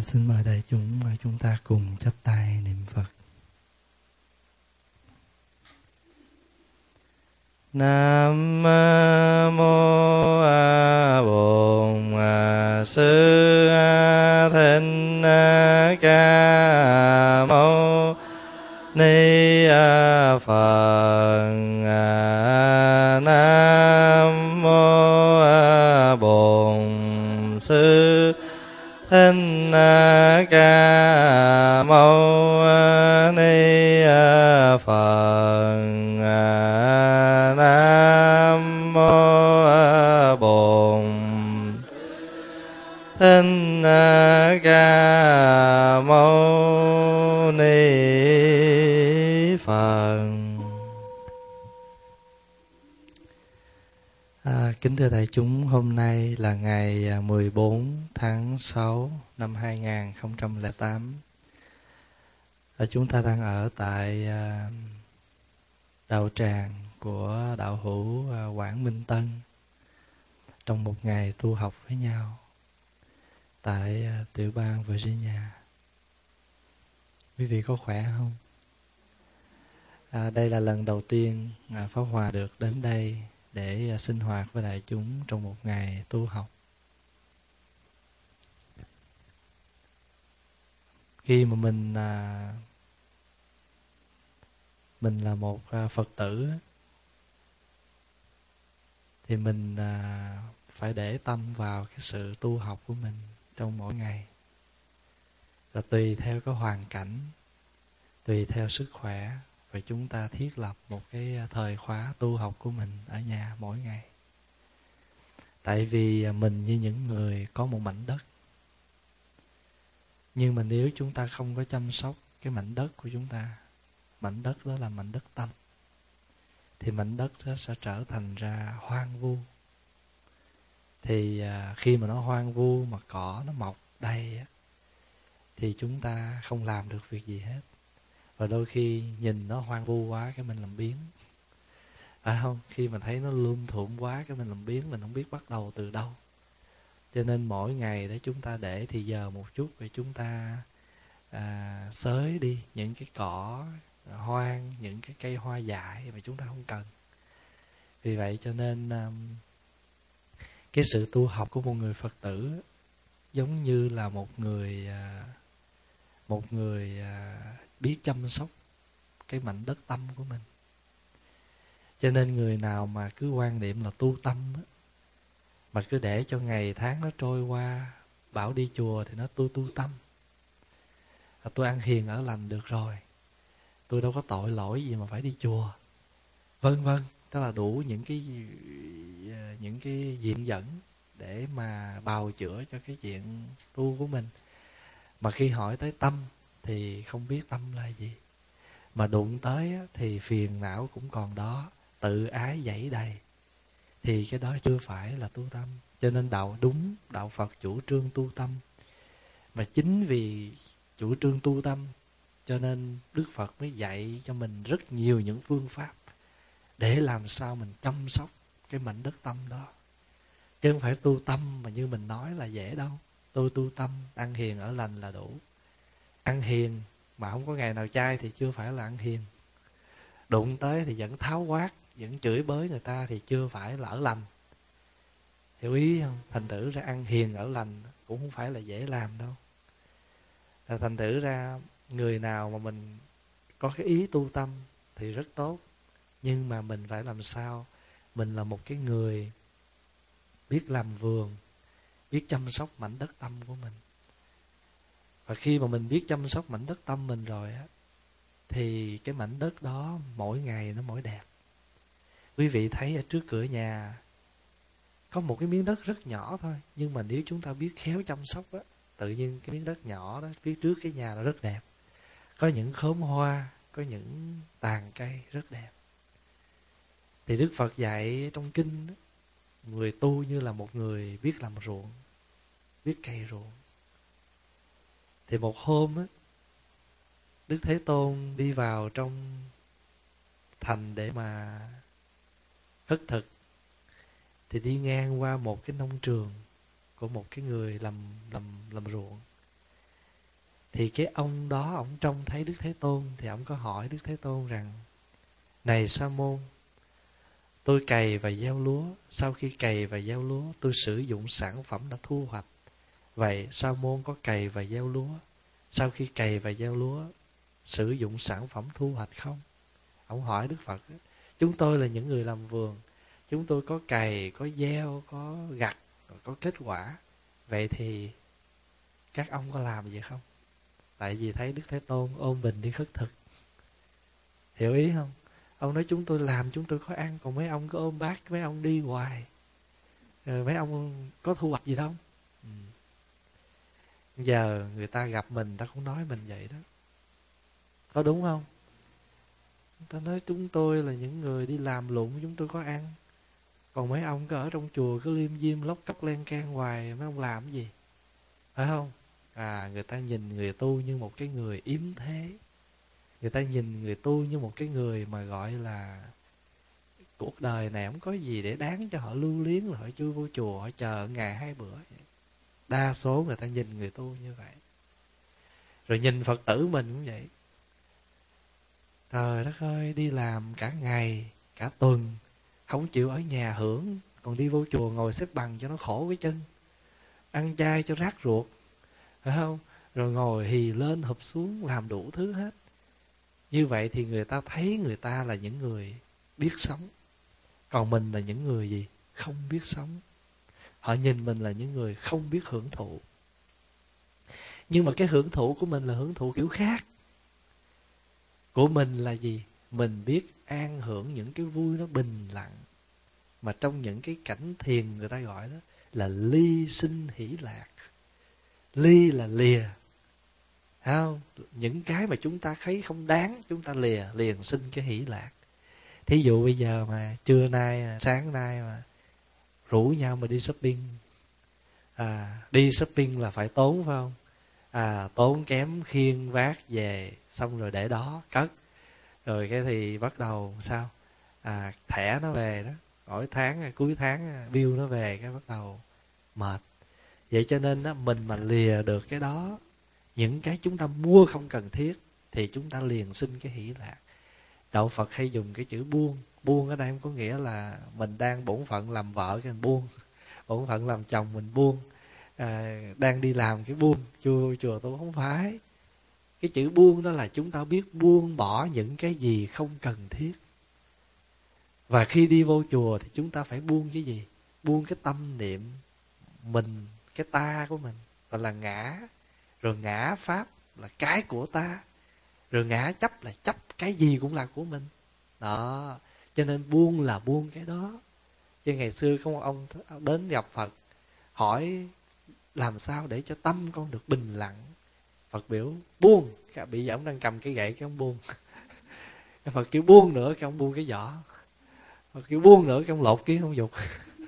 Xin mời đại chúng à, chúng ta cùng chắp tay niệm Phật. Nam mô A Bổn à, Sư Thích Ca Mâu Ni Phật. Hình Ca Mâu Ni Phật. Nam mô Bổn Thích Ca Mâu Ni Phật. À, kính thưa đại chúng, hôm nay là ngày 14 tháng 6 năm 2008. Chúng ta đang ở tại à, đạo tràng của đạo hữu à, Quảng Minh Tân trong một ngày tu học với nhau tại à, tiểu bang Virginia. Quý vị có khỏe không? À, đây là lần đầu tiên Pháp Hòa được đến đây để sinh hoạt với đại chúng trong một ngày tu học. Khi mà mình à, mình là một à, Phật tử thì mình à, phải để tâm vào cái sự tu học của mình trong mỗi ngày. là tùy theo cái hoàn cảnh, tùy theo sức khỏe và chúng ta thiết lập một cái à, thời khóa tu học của mình ở nhà mỗi ngày. Tại vì à, mình như những người có một mảnh đất. Nhưng mà nếu chúng ta không có chăm sóc cái mảnh đất của chúng ta, mảnh đất đó là mảnh đất tâm, thì mảnh đất đó sẽ trở thành ra hoang vu. Thì à, khi mà nó hoang vu mà cỏ nó mọc đầy thì chúng ta không làm được việc gì hết. Và đôi khi nhìn nó hoang vu quá cái mình làm biến. Phải không? Khi mà thấy nó lum thuộm quá cái mình làm biến mình không biết bắt đầu từ đâu cho nên mỗi ngày để chúng ta để thì giờ một chút để chúng ta à, xới đi những cái cỏ hoang những cái cây hoa dại mà chúng ta không cần. Vì vậy cho nên um, cái sự tu học của một người phật tử giống như là một người à, một người à, biết chăm sóc cái mảnh đất tâm của mình. Cho nên người nào mà cứ quan niệm là tu tâm á, mà cứ để cho ngày tháng nó trôi qua bảo đi chùa thì nó tu tu tâm. À, tôi ăn hiền ở lành được rồi. Tôi đâu có tội lỗi gì mà phải đi chùa. Vân vân tức là đủ những cái ờ, những cái diện dẫn để mà bào chữa cho cái chuyện tu của mình. Mà khi hỏi tới tâm thì không biết tâm là gì. Mà đụng tới thì phiền não cũng còn đó tự ái dãy đầy thì cái đó chưa phải là tu tâm. Cho nên đạo đúng, đạo phật chủ trương tu tâm. Mà chính vì chủ trương tu tâm, cho nên đức phật mới dạy cho mình rất nhiều những phương pháp để làm sao mình chăm sóc cái mảnh đất tâm đó. Chứ không phải tu tâm mà như mình nói là dễ đâu. Tôi tu tâm, ăn hiền ở lành là đủ. Ăn hiền mà không có ngày nào chay thì chưa phải là ăn hiền. Đụng tới thì vẫn tháo quát vẫn chửi bới người ta thì chưa phải là ở lành. Hiểu ý không? Thành tử ra ăn hiền ở lành cũng không phải là dễ làm đâu. Là thành tử ra người nào mà mình có cái ý tu tâm thì rất tốt. Nhưng mà mình phải làm sao? Mình là một cái người biết làm vườn, biết chăm sóc mảnh đất tâm của mình. Và khi mà mình biết chăm sóc mảnh đất tâm mình rồi á, thì cái mảnh đất đó mỗi ngày nó mỗi đẹp quý vị thấy ở trước cửa nhà có một cái miếng đất rất nhỏ thôi nhưng mà nếu chúng ta biết khéo chăm sóc á tự nhiên cái miếng đất nhỏ đó phía trước cái nhà nó rất đẹp. Có những khóm hoa có những tàn cây rất đẹp. Thì đức phật dạy trong kinh đó, người tu như là một người biết làm ruộng biết cây ruộng. Thì một hôm á đức thế tôn đi vào trong thành để mà hất thực. Thì đi ngang qua một cái nông trường của một cái người làm làm làm ruộng. Thì cái ông đó, ông trông thấy đức thế tôn, thì ông có hỏi đức thế tôn rằng, này sa môn, tôi cày và gieo lúa. Sau khi cày và gieo lúa, tôi sử dụng sản phẩm đã thu hoạch. Vậy sa môn có cày và gieo lúa? Sau khi cày và gieo lúa, sử dụng sản phẩm thu hoạch không? Ông hỏi đức phật chúng tôi là những người làm vườn. Chúng tôi có cày, có gieo, có gặt có kết quả. Vậy thì các ông có làm gì không? Tại vì thấy đức thế tôn ôm bình đi khất thực. Hiểu ý không? Ông nói chúng tôi làm, chúng tôi có ăn, còn mấy ông có ôm bát, mấy ông đi hoài. Rồi mấy ông có thu hoạch gì đâu. Ừ. giờ người ta gặp mình ta cũng nói mình vậy đó. Có đúng không? Ta nói chúng tôi là những người đi làm lụng, chúng tôi có ăn. Còn mấy ông cứ ở trong chùa, cứ liêm diêm lóc cóc len can hoài, mấy ông làm cái gì? Phải không? À người ta nhìn người tu như một cái người yếm thế. Người ta nhìn người tu như một cái người mà gọi là cuộc đời này không có gì để đáng cho họ lưu luyến là họ chui vô chùa, họ chờ ngày hai bữa đa số người ta nhìn người tu như vậy. Rồi nhìn phật tử mình cũng vậy trời đất ơi, đi làm cả ngày, cả tuần, không chịu ở nhà hưởng, còn đi vô chùa ngồi xếp bằng cho nó khổ cái chân. Ăn chay cho rác ruột, phải không? Rồi ngồi hì lên hụp xuống làm đủ thứ hết. Như vậy thì người ta thấy người ta là những người biết sống. Còn mình là những người gì? Không biết sống. Họ nhìn mình là những người không biết hưởng thụ. Nhưng mà cái hưởng thụ của mình là hưởng thụ kiểu khác của mình là gì? Mình biết an hưởng những cái vui nó bình lặng. Mà trong những cái cảnh thiền người ta gọi đó là ly sinh hỷ lạc. Ly là lìa. Không? Những cái mà chúng ta thấy không đáng chúng ta lìa liền sinh cái hỷ lạc. Thí dụ bây giờ mà trưa nay sáng nay mà rủ nhau mà đi shopping. À, đi shopping là phải tốn phải không? À, tốn kém khiên vác về xong rồi để đó. Cất. Rồi cái thì bắt đầu sao? À, thẻ nó về đó. Mỗi tháng cuối tháng bill nó về cái bắt đầu mệt. Vậy cho nên đó, mình mà lìa được cái đó những cái chúng ta mua không cần thiết thì chúng ta liền sinh cái hỷ lạc. Đạo phật hay dùng cái chữ buông. Buông ở đây không có nghĩa là mình đang bổn phận làm vợ cái mình buông. Bổn phận làm chồng mình buông. À, đang đi làm cái buông. Chùa chùa tôi không phải cái chữ buông đó là chúng ta biết buông bỏ những cái gì không cần thiết. Và khi đi vô chùa thì chúng ta phải buông cái gì? Buông cái tâm niệm mình, cái ta của mình. Gọi là ngã. Rồi ngã pháp là cái của ta. Rồi ngã chấp là chấp cái gì cũng là của mình. Đó. Cho nên buông là buông cái đó. Chứ ngày xưa có một ông đến gặp phật, hỏi làm sao để cho tâm con được bình lặng? Phật biểu buông. Cái bị ông đang cầm cái gậy cái ông buông. Cái phật kêu buông nữa, cái ông buông cái vỏ phật kêu buông nữa, cái ông lột kiến ông dục.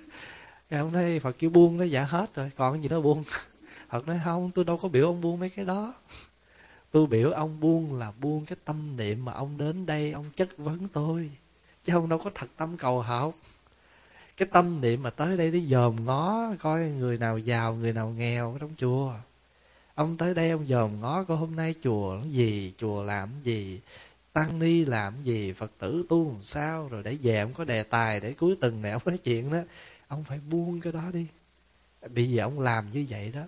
Cái ông thấy phật kêu buông nó dạ hết rồi, còn cái gì nó buông? Phật nói, không, tôi đâu có biểu ông buông mấy cái đó. Tôi biểu ông buông là buông cái tâm niệm mà ông đến đây ông chất vấn tôi, chứ ông đâu có thật tâm cầu học. Cái tâm niệm mà tới đây để dòm ngó, coi người nào giàu, người nào nghèo trong chùa ông tới đây ông dòm ngó coi hôm nay chùa nó gì, chùa làm gì, tăng ni làm gì, phật tử tu làm sao, rồi để về ông có đề tài để cuối tuần này ông nói chuyện đó. Ông phải buông cái đó đi. Bây giờ ông làm như vậy đó,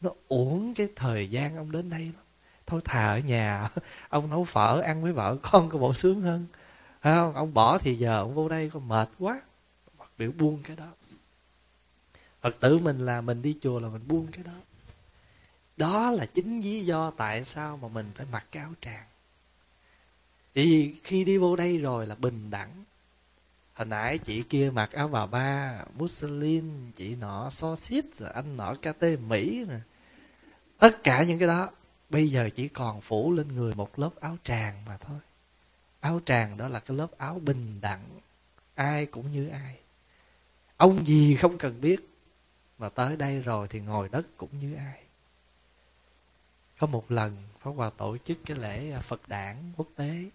nó uổng cái thời gian ông đến đây lắm. Thôi thà ở nhà, ông nấu phở ăn với vợ con có bộ sướng hơn. Phải không? Ông bỏ thì giờ ông vô đây có mệt quá. Biểu buông cái đó. Phật tử mình là mình đi chùa là mình buông cái đó đó là chính lý do tại sao mà mình phải mặc cái áo tràng. Vì khi đi vô đây rồi là bình đẳng. Hồi nãy chị kia mặc áo bà ba muslin, chị nọ so xít rồi anh nọ KT Mỹ nè. Tất cả những cái đó bây giờ chỉ còn phủ lên người một lớp áo tràng mà thôi. Áo tràng đó là cái lớp áo bình đẳng ai cũng như ai. Ông gì không cần biết mà tới đây rồi thì ngồi đất cũng như ai có một lần, Pháp Hòa tổ chức cái lễ à, Phật đản quốc tế.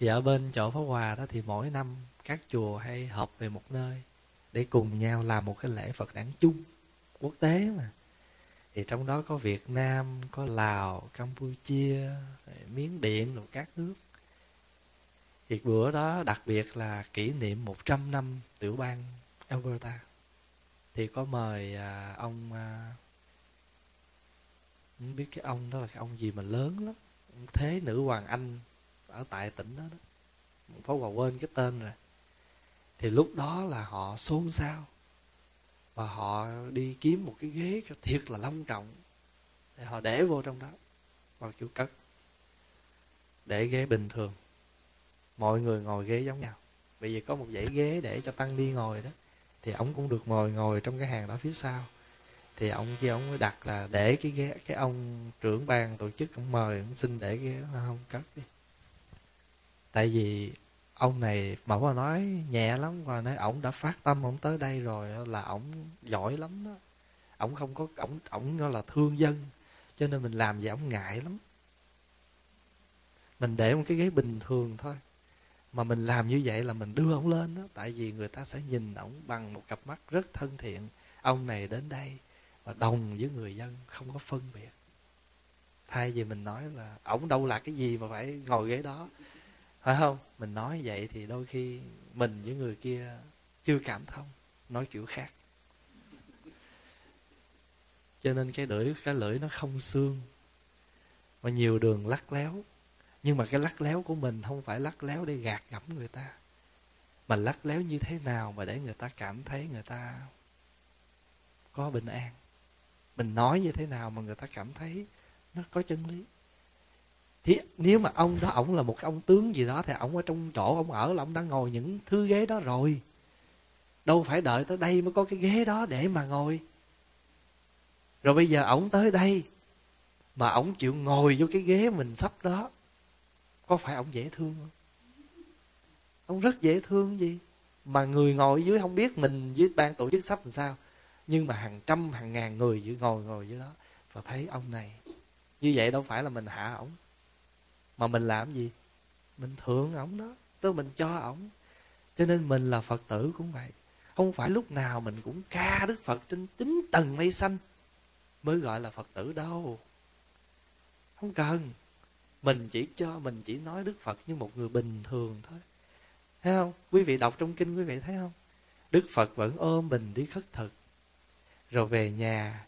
Thì ở bên chỗ Pháp Hòa đó thì mỗi năm các chùa hay họp về một nơi để cùng nhau làm một cái lễ Phật đản chung quốc tế mà. Thì trong đó có Việt Nam, có Lào, Campuchia Miến Điện rồi các nước. Thì bữa đó đặc biệt là kỷ niệm 100 năm tiểu bang Alberta. Thì có mời à, ông à, không biết cái ông đó là cái ông gì mà lớn lắm. Thế nữ hoàng anh ở tại tỉnh đó, đó. Phó Hòa quên cái tên rồi. Thì lúc đó là họ xôn xao. Và họ đi kiếm một cái ghế cho thiệt là long trọng. Để họ để vô trong đó. Vào kiểu cất. Để ghế bình thường. Mọi người ngồi ghế giống nhau. Bây giờ có một dãy ghế để cho tăng đi ngồi đó. Thì ông cũng được ngồi ngồi trong cái hàng đó phía sau thì ông kia ông mới đặt là để cái ghế, cái ông trưởng ban tổ chức ông mời, ông xin để cái ghế. Không cất đi. Tại vì ông này, mà có nói nhẹ lắm và nói ổng đã phát tâm ổng tới đây rồi là ổng giỏi lắm đó. Ổng không có, ổng ổng là thương dân, cho nên mình làm gì ổng ngại lắm. Mình để một cái ghế bình thường thôi. Mà mình làm như vậy là mình đưa ổng lên đó. Tại vì người ta sẽ nhìn ổng bằng một cặp mắt rất thân thiện. Ông này đến đây và đồng với người dân, không có phân biệt. Thay vì mình nói là, ổng đâu là cái gì mà phải ngồi ghế đó. Phải không? Mình nói vậy thì đôi khi mình với người kia chưa cảm thông, nói kiểu khác. Cho nên cái lưỡi cái lưỡi nó không xương, mà nhiều đường lắc léo. Nhưng mà cái lắc léo của mình không phải lắc léo để gạt gẫm người ta, mà lắc léo như thế nào mà để người ta cảm thấy người ta có bình an mình nói như thế nào mà người ta cảm thấy nó có chân lý? Thì nếu mà ông đó ổng là một cái ông tướng gì đó, thì ổng ở trong chỗ ông ở là ông đã ngồi những thứ ghế đó rồi. Đâu phải đợi tới đây mới có cái ghế đó để mà ngồi. Rồi bây giờ ổng tới đây mà ổng chịu ngồi vô cái ghế mình sắp đó, có phải ổng dễ thương không? Ông rất dễ thương gì? Mà người ngồi dưới không biết mình với ban tổ chức sắp làm sao nhưng mà hàng trăm, hàng ngàn người giữ ngồi ngồi dưới đó và thấy ông này. Như vậy đâu phải là mình hạ ổng, mà mình làm gì? Mình thượng ổng đó, tức mình cho ổng. Cho nên mình là phật tử cũng vậy. Không phải lúc nào mình cũng ca đức phật trên chín tầng mây xanh mới gọi là phật tử đâu. Không cần. Mình chỉ cho, mình chỉ nói đức phật như một người bình thường thôi. Thấy không? Quý vị đọc trong kinh quý vị thấy không? Đức phật vẫn ôm mình đi khất thực rồi về nhà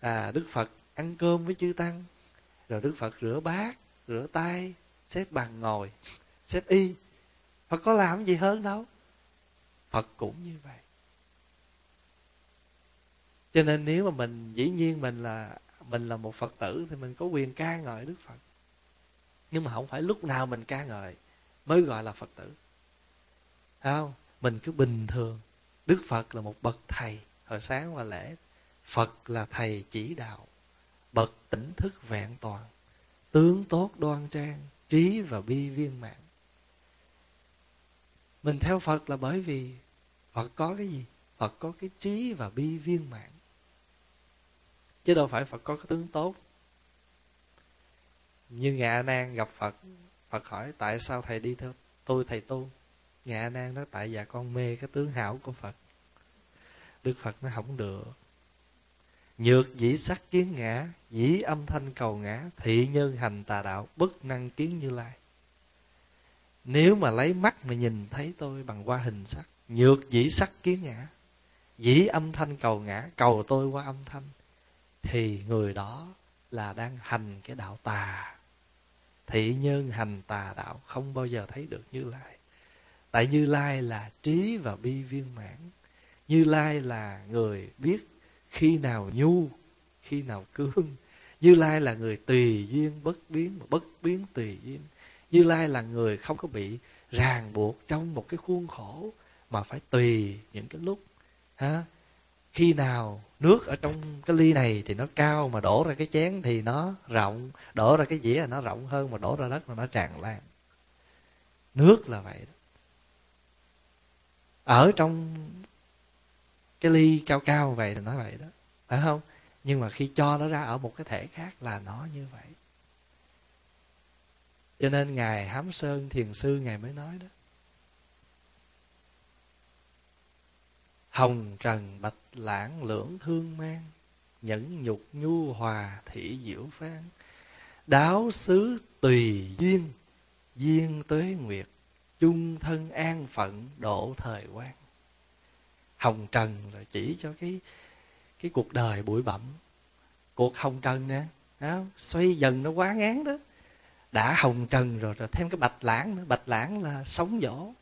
à đức phật ăn cơm với chư tăng. Rồi đức phật rửa bát, rửa tay, xếp bàn ngồi, xếp y. Phật có làm gì hơn đâu. Phật cũng như vậy. Cho nên nếu mà mình, dĩ nhiên mình là mình là một phật tử thì mình có quyền ca ngợi đức phật. Nhưng mà không phải lúc nào mình ca ngợi mới gọi là phật tử. Thấy không? Mình cứ bình thường. Đức phật là một bậc thầy hồi sáng và lễ, phật là thầy chỉ đạo, bậc tỉnh thức vẹn toàn, tướng tốt đoan trang, trí và bi viên mãn. Mình theo phật là bởi vì phật có cái gì? Phật có cái trí và bi viên mãn. Chứ đâu phải phật có cái tướng tốt. Như ngạ a nan gặp phật phật hỏi, tại sao thầy đi theo tôi, thầy tu? Ngạ a nan nói, tại dạ con mê cái tướng hảo của phật đức phật nó không được. Nhược dĩ sắc kiến ngã dĩ âm thanh cầu ngã, thị nhân hành tà đạo, bất năng kiến như lai. Nếu mà lấy mắt mà nhìn thấy tôi bằng qua hình sắc, nhược dĩ sắc kiến ngã dĩ âm thanh cầu ngã, cầu tôi qua âm thanh, thì người đó là đang hành cái đạo tà. Thị nhân hành tà đạo không bao giờ thấy được như lai. Tại như lai là trí và bi viên mãn như lai là người biết khi nào nhu, khi nào cương. Như lai là người tùy duyên bất biến mà bất biến tùy duyên. Như lai là người không có bị ràng buộc trong một cái khuôn khổ mà phải tùy những cái lúc, ha. Khi nào nước ở trong cái ly này thì nó cao mà đổ ra cái chén thì nó rộng, đổ ra cái dĩa là nó rộng hơn mà đổ ra đất là nó tràn lan. Nước là vậy đó. Ở trong cái ly cao cao vậy thì nói vậy đó. Phải không? Nhưng mà khi cho nó ra ở một cái thể khác là nó như vậy. Cho nên ngài hám sơn thiền sư ngài mới nói đó. Hồng trần bạch lãng lưỡng thương mang, nhẫn nhục nhu hòa thị diệu phan đáo xứ tùy duyên duyên tuế nguyệt, chung thân an phận độ thời quan hồng trần là chỉ cho cái cái cuộc đời bụi bặm. Cuộc hồng trần nè đó, xoay dần nó quá ngán đó. Đã hồng trần rồi rồi thêm cái bạch lãng nữa. Bạch lãng là sống dỗ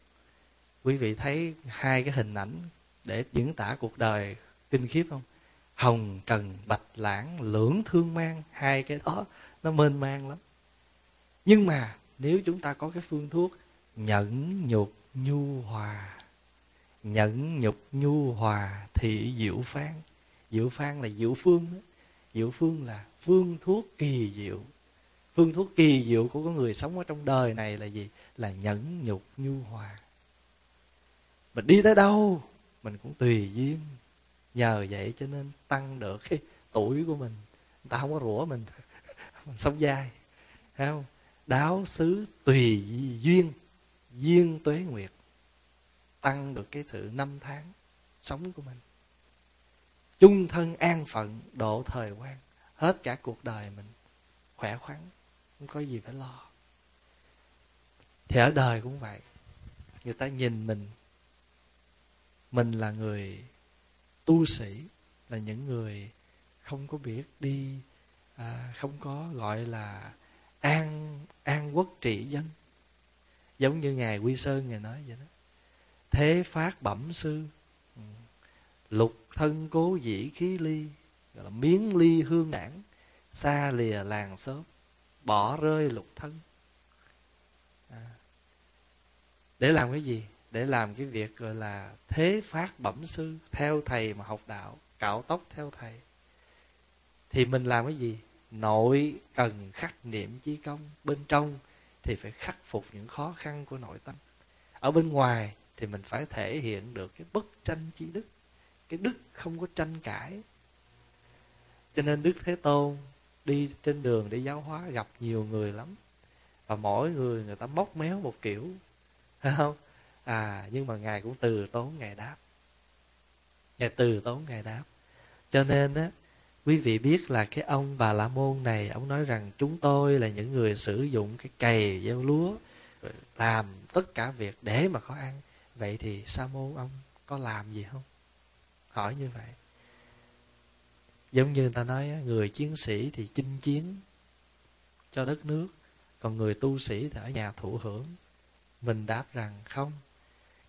quý vị thấy hai cái hình ảnh để diễn tả cuộc đời kinh khiếp không? Hồng trần bạch lãng lưỡng thương mang. Hai cái đó nó mênh mang lắm. Nhưng mà nếu chúng ta có cái phương thuốc nhẫn nhục nhu hòa nhẫn nhục nhu hòa thị diệu phan diệu phan là diệu phương đó. diệu phương là phương thuốc kỳ diệu. Phương thuốc kỳ diệu của con người sống ở trong đời này là gì? Là nhẫn nhục nhu hòa. Mình đi tới đâu, mình cũng tùy duyên. Nhờ vậy cho nên tăng được cái tuổi của mình. Người ta không có rủa mình. Mình sống dai. Thấy không? Đáo xứ tùy duyên. Duyên tuế nguyệt tăng được cái sự năm tháng sống của mình. Chung thân an phận độ thời quan hết cả cuộc đời mình khỏe khoắn không có gì phải lo. Thì ở đời cũng vậy người ta nhìn mình mình là người tu sĩ là những người không có biết đi à, không có gọi là an an quốc trị dân. Giống như ngài quy sơn ngài nói vậy đó thế phát bẩm sư. Lục thân cố dĩ khí ly, gọi là miếng ly hương đảng, xa lìa làng xóm, bỏ rơi lục thân. À. để làm cái gì? Để làm cái việc gọi là thế phát bẩm sư, theo thầy mà học đạo, cạo tóc theo thầy. Thì mình làm cái gì? Nội cần khắc niệm chí công, bên trong thì phải khắc phục những khó khăn của nội tâm. Ở bên ngoài thì mình phải thể hiện được cái bất tranh chi đức. Cái đức không có tranh cãi. Cho nên đức thế tôn đi trên đường để giáo hóa, gặp nhiều người lắm. Và mỗi người người ta móc méo một kiểu. Phải không? À nhưng mà ngài cũng từ tốn, ngài đáp. Ngài từ tốn, ngài đáp. Cho nên á, quý vị biết là cái ông bà la môn này, ông nói rằng chúng tôi là những người sử dụng cái cày gieo lúa làm tất cả việc để mà có ăn vậy thì sa môn ông có làm gì không? Hỏi như vậy. Giống như người ta nói người chiến sĩ thì chinh chiến cho đất nước, còn người tu sĩ thì ở nhà thụ hưởng. Mình đáp rằng không.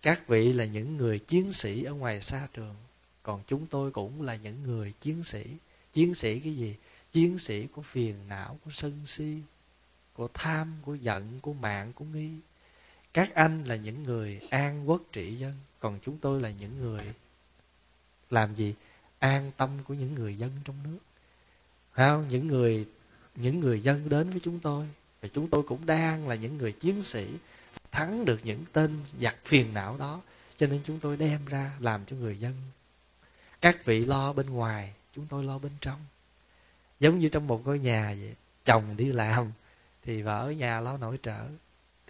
Các vị là những người chiến sĩ ở ngoài xa trường, còn chúng tôi cũng là những người chiến sĩ. Chiến sĩ cái gì? Chiến sĩ của phiền não, của sân si, của tham, của giận, của mạng, của nghi các anh là những người an quốc trị dân, còn chúng tôi là những người làm gì? An tâm của những người dân trong nước. Không? Những người những người dân đến với chúng tôi. Và chúng tôi cũng đang là những người chiến sĩ, thắng được những tên giặc phiền não đó. Cho nên chúng tôi đem ra làm cho người dân. Các vị lo bên ngoài, chúng tôi lo bên trong. Giống như trong một ngôi nhà vậy, chồng đi làm thì vợ ở nhà lo nội trợ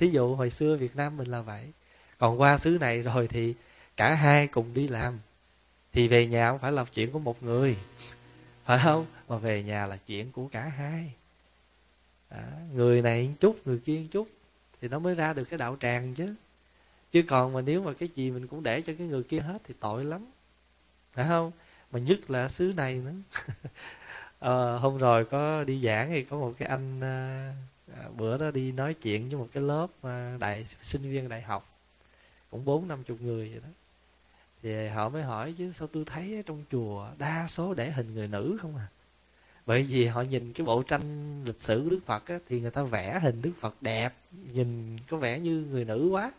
thí dụ hồi xưa việt nam mình là vậy. Còn qua xứ này rồi thì cả hai cùng đi làm. Thì về nhà không phải là chuyện của một người. Phải không? Mà về nhà là chuyện của cả hai. À, người này một chút người kia một chút thì nó mới ra được cái đạo tràng chứ. Chứ còn mà nếu mà cái gì mình cũng để cho cái người kia hết thì tội lắm. Phải không? Mà nhất là xứ này nữa. À, hôm rồi có đi giảng thì có một cái anh ờ, à, bữa đó đi nói chuyện với một cái lớp à, đại sinh viên đại học cũng bốn năm chục người vậy đó. Thì họ mới hỏi chứ sao tôi thấy trong chùa đa số để hình người nữ không à? Bởi vì họ nhìn cái bộ tranh lịch sử đức phật á, thì người ta vẽ hình đức phật đẹp nhìn có vẻ như người nữ quá.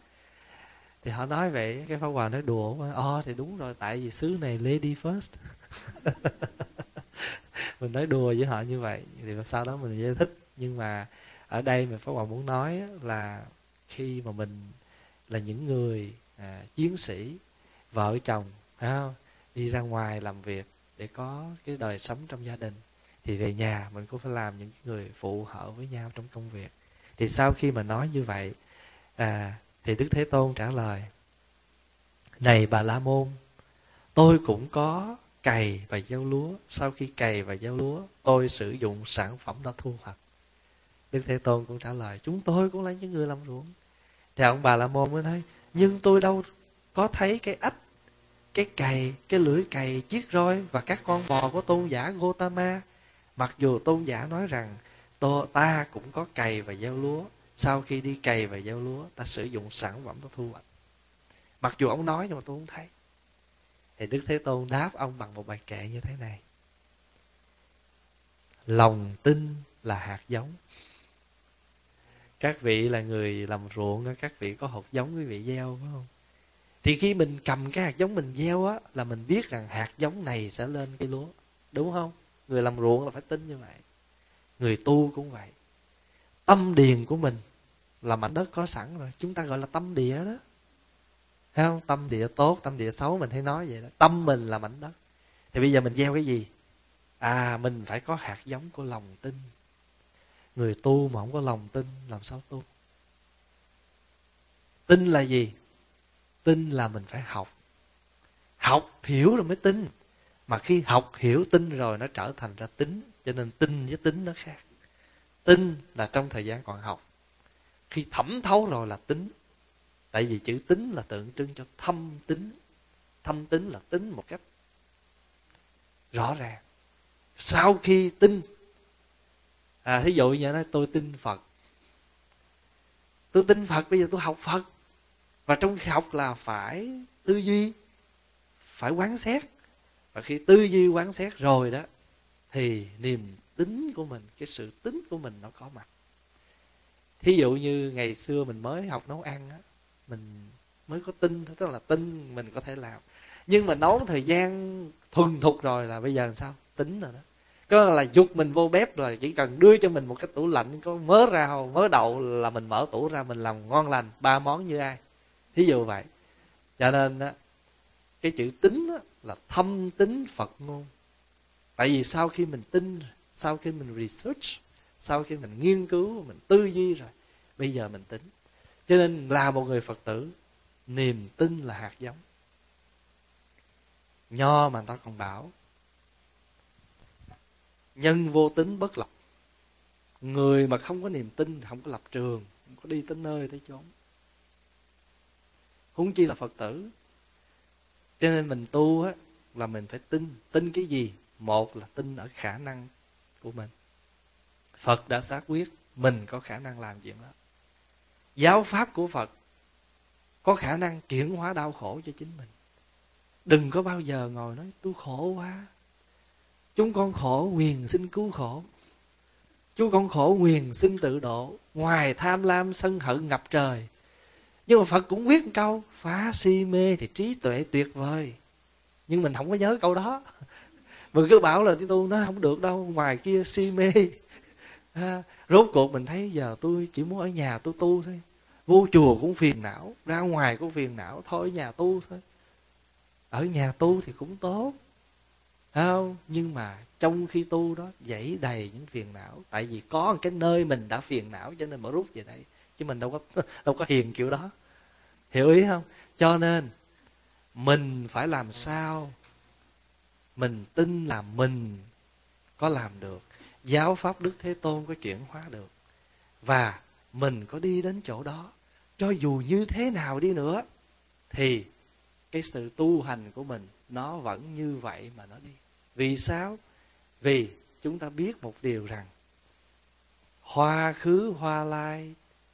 Thì họ nói vậy cái pháp hòa nói đùa ồ ờ, thì đúng rồi tại vì xứ này lady first. Mình nói đùa với họ như vậy thì sau đó mình giải thích. Nhưng mà ở đây mình pháp hòa muốn nói là khi mà mình là những người à, chiến sĩ vợ chồng phải không? Đi ra ngoài làm việc để có cái đời sống trong gia đình thì về nhà mình cũng phải làm những người phụ hợ với nhau trong công việc. Thì sau khi mà nói như vậy à, thì đức thế tôn trả lời này bà la môn tôi cũng có cày và gieo lúa. Sau khi cày và gieo lúa tôi sử dụng sản phẩm đó thu hoạch đức thế tôn cũng trả lời, chúng tôi cũng là những người làm ruộng. Thì ông bà la môn mới nói, nhưng tôi đâu có thấy cái ách, cái cày, cái lưỡi cày chiếc roi và các con bò của tôn giả Gotama. Mặc dù tôn giả nói rằng tôi ta cũng có cày và gieo lúa, sau khi đi cày và gieo lúa, ta sử dụng sản phẩm ta thu hoạch. Mặc dù ông nói nhưng mà tôi không thấy. Thì đức thế tôn đáp ông bằng một bài kệ như thế này. Lòng tin là hạt giống các vị là người làm ruộng các vị có hột giống quý vị gieo, phải không? Thì khi mình cầm cái hạt giống mình gieo á, là mình biết rằng hạt giống này sẽ lên cây lúa, đúng không? Người làm ruộng là phải tin như vậy. Người tu cũng vậy. Tâm điền của mình là mảnh đất có sẵn rồi. Chúng ta gọi là tâm địa đó. Thấy không? Tâm địa tốt, tâm địa xấu, mình hay nói vậy đó. Tâm mình là mảnh đất. Thì bây giờ mình gieo cái gì? À mình phải có hạt giống của lòng tin người tu mà không có lòng tin, làm sao tu? Tin là gì? Tin là mình phải học. Học hiểu rồi mới tin. Mà khi học hiểu tin rồi, nó trở thành ra tính cho nên tin với tính nó khác. Tin là trong thời gian còn học. Khi thẩm thấu rồi là tính tại vì chữ tính là tượng trưng cho thâm tính thâm tính là tính một cách rõ ràng. Sau khi tin à thí dụ như nói tôi tin phật. Tôi tin phật, bây giờ tôi học phật. Và trong khi học là phải tư duy, phải quán xét. Và khi tư duy, quán xét rồi đó, thì niềm tính của mình, cái sự tính của mình nó có mặt. Thí dụ như ngày xưa mình mới học nấu ăn á, mình mới có tin tức là tin mình có thể làm. Nhưng mà nấu thời gian thuần thục rồi là bây giờ làm sao? Tính rồi đó có là dục mình vô bếp là chỉ cần đưa cho mình một cái tủ lạnh có mớ rau mớ đậu là mình mở tủ ra mình làm ngon lành ba món như ai. Thí dụ vậy. Cho nên á cái chữ tính á, là thâm tính phật ngôn. Tại vì sau khi mình tin sau khi mình research sau khi mình nghiên cứu mình tư duy rồi bây giờ mình tính cho nên là một người phật tử niềm tin là hạt giống. Nho mà người ta còn bảo nhân vô tính bất lập. Người mà không có niềm tin, không có lập trường, không có đi tới nơi tới chốn. Huống chi là phật tử. Cho nên mình tu á, là mình phải tin. Tin cái gì? Một là tin ở khả năng của mình. Phật đã xác quyết mình có khả năng làm chuyện đó. Giáo pháp của phật có khả năng chuyển hóa đau khổ cho chính mình. Đừng có bao giờ ngồi nói, tôi khổ quá chúng con khổ quyền xin cứu khổ. Chúng con khổ quyền xin tự độ. Ngoài tham lam sân hận ngập trời. Nhưng mà phật cũng quyết một câu phá si mê thì trí tuệ tuyệt vời. Nhưng mình không có nhớ câu đó. Mình cứ bảo là tu nó không được đâu ngoài kia si mê. À, rốt cuộc mình thấy giờ tôi chỉ muốn ở nhà tôi tu thôi. Vô chùa cũng phiền não ra ngoài cũng phiền não thôi ở nhà tu thôi. Ở nhà tu thì cũng tốt không, nhưng mà trong khi tu đó, dãy đầy những phiền não. Tại vì có một cái nơi mình đã phiền não, cho nên mà rút về đây. Chứ mình đâu có đâu có hiền kiểu đó. Hiểu ý không? Cho nên, mình phải làm sao mình tin là mình có làm được. Giáo pháp đức thế tôn có chuyển hóa được. Và mình có đi đến chỗ đó. Cho dù như thế nào đi nữa, thì cái sự tu hành của mình, nó vẫn như vậy mà nó đi vì sao? Vì chúng ta biết một điều rằng, hoa khứ hoa lai,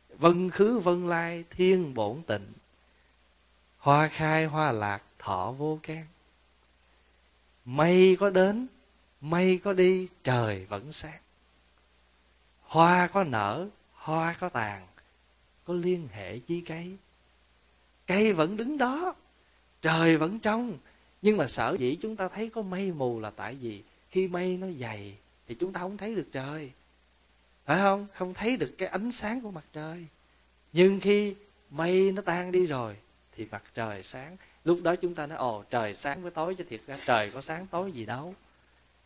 vân khứ vân lai, thiên bổn tịnh. Hoa khai hoa lạc, thọ vô can. Mây có đến, mây có đi, trời vẫn sáng. Hoa có nở, hoa có tàn, có liên hệ chi cây cây vẫn đứng đó, trời vẫn trong nhưng mà sở dĩ chúng ta thấy có mây mù là tại vì khi mây nó dày thì chúng ta không thấy được trời. Phải không? Không thấy được cái ánh sáng của mặt trời. Nhưng khi mây nó tan đi rồi thì mặt trời sáng. Lúc đó chúng ta nói, ồ, trời sáng với tối chứ thiệt ra trời có sáng tối gì đâu.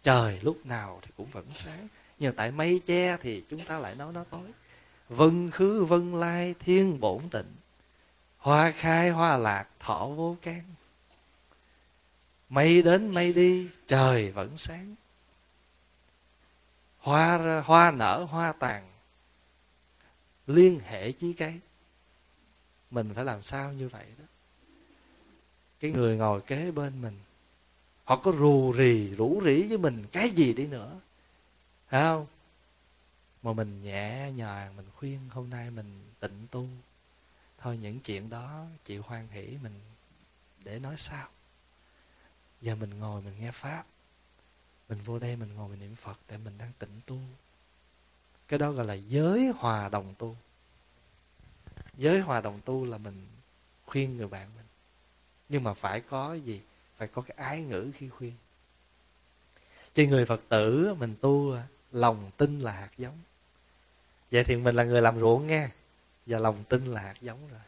Trời lúc nào thì cũng vẫn sáng. Nhưng tại mây che thì chúng ta lại nói nó tối. Vân khứ, vân lai, thiên bổn tịnh. Hoa khai, hoa lạc, thọ vô can mây đến mây đi, trời vẫn sáng. Hoa hoa nở, hoa tàn. Liên hệ với cái. Mình phải làm sao như vậy đó? Cái người ngồi kế bên mình, họ có rù rì, rủ rỉ với mình cái gì đi nữa. Phải không? Mà mình nhẹ nhàng, mình khuyên hôm nay mình tịnh tu. Thôi những chuyện đó chịu hoan hỷ mình để nói sao giờ mình ngồi mình nghe pháp. Mình vô đây mình ngồi mình niệm phật tại mình đang tịnh tu. Cái đó gọi là giới hòa đồng tu. Giới hòa đồng tu là mình khuyên người bạn mình. Nhưng mà phải có gì? Phải có cái ái ngữ khi khuyên. Chứ người phật tử, mình tu, lòng tin là hạt giống. Vậy thì mình là người làm ruộng nghe và lòng tin là hạt giống rồi.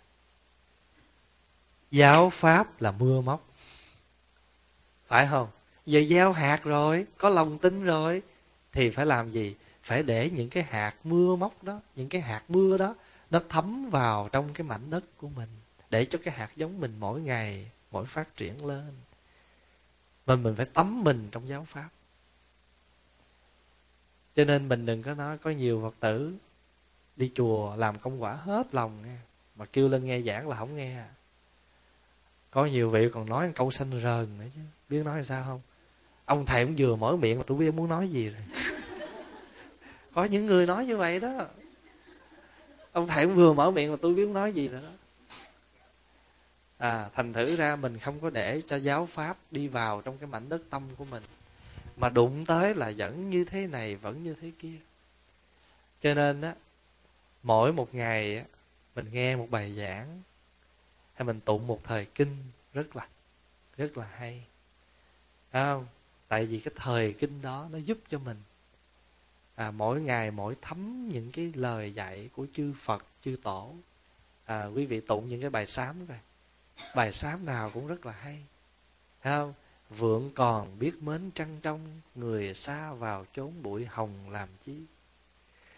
Giáo pháp là mưa móc phải không? Giờ gieo hạt rồi, có lòng tin rồi. Thì phải làm gì? Phải để những cái hạt mưa móc đó, những cái hạt mưa đó, nó thấm vào trong cái mảnh đất của mình, để cho cái hạt giống mình mỗi ngày, mỗi phát triển lên. Mà mình phải tắm mình trong giáo pháp. Cho nên mình đừng có nói có nhiều phật tử đi chùa làm công quả hết lòng nghe, mà kêu lên nghe giảng là không nghe. Có nhiều vị còn nói câu xanh rờn nữa chứ biết nói sao không? Ông thầy cũng vừa mở miệng mà tôi biết muốn nói gì rồi? Có những người nói như vậy đó. Ông thầy cũng vừa mở miệng mà tôi biết nói gì rồi đó à thành thử ra mình không có để cho giáo pháp đi vào trong cái mảnh đất tâm của mình mà đụng tới là vẫn như thế này vẫn như thế kia. Cho nên á mỗi một ngày á mình nghe một bài giảng hay mình tụng một thời kinh rất là rất là hay không tại vì cái thời kinh đó nó giúp cho mình. À, mỗi ngày mỗi thấm những cái lời dạy của chư phật chư tổ. À, quý vị tụng những cái bài sám rồi bài sám nào cũng rất là hay. Không? Vượng còn biết mến trăng trong người xa vào chốn bụi hồng làm chi?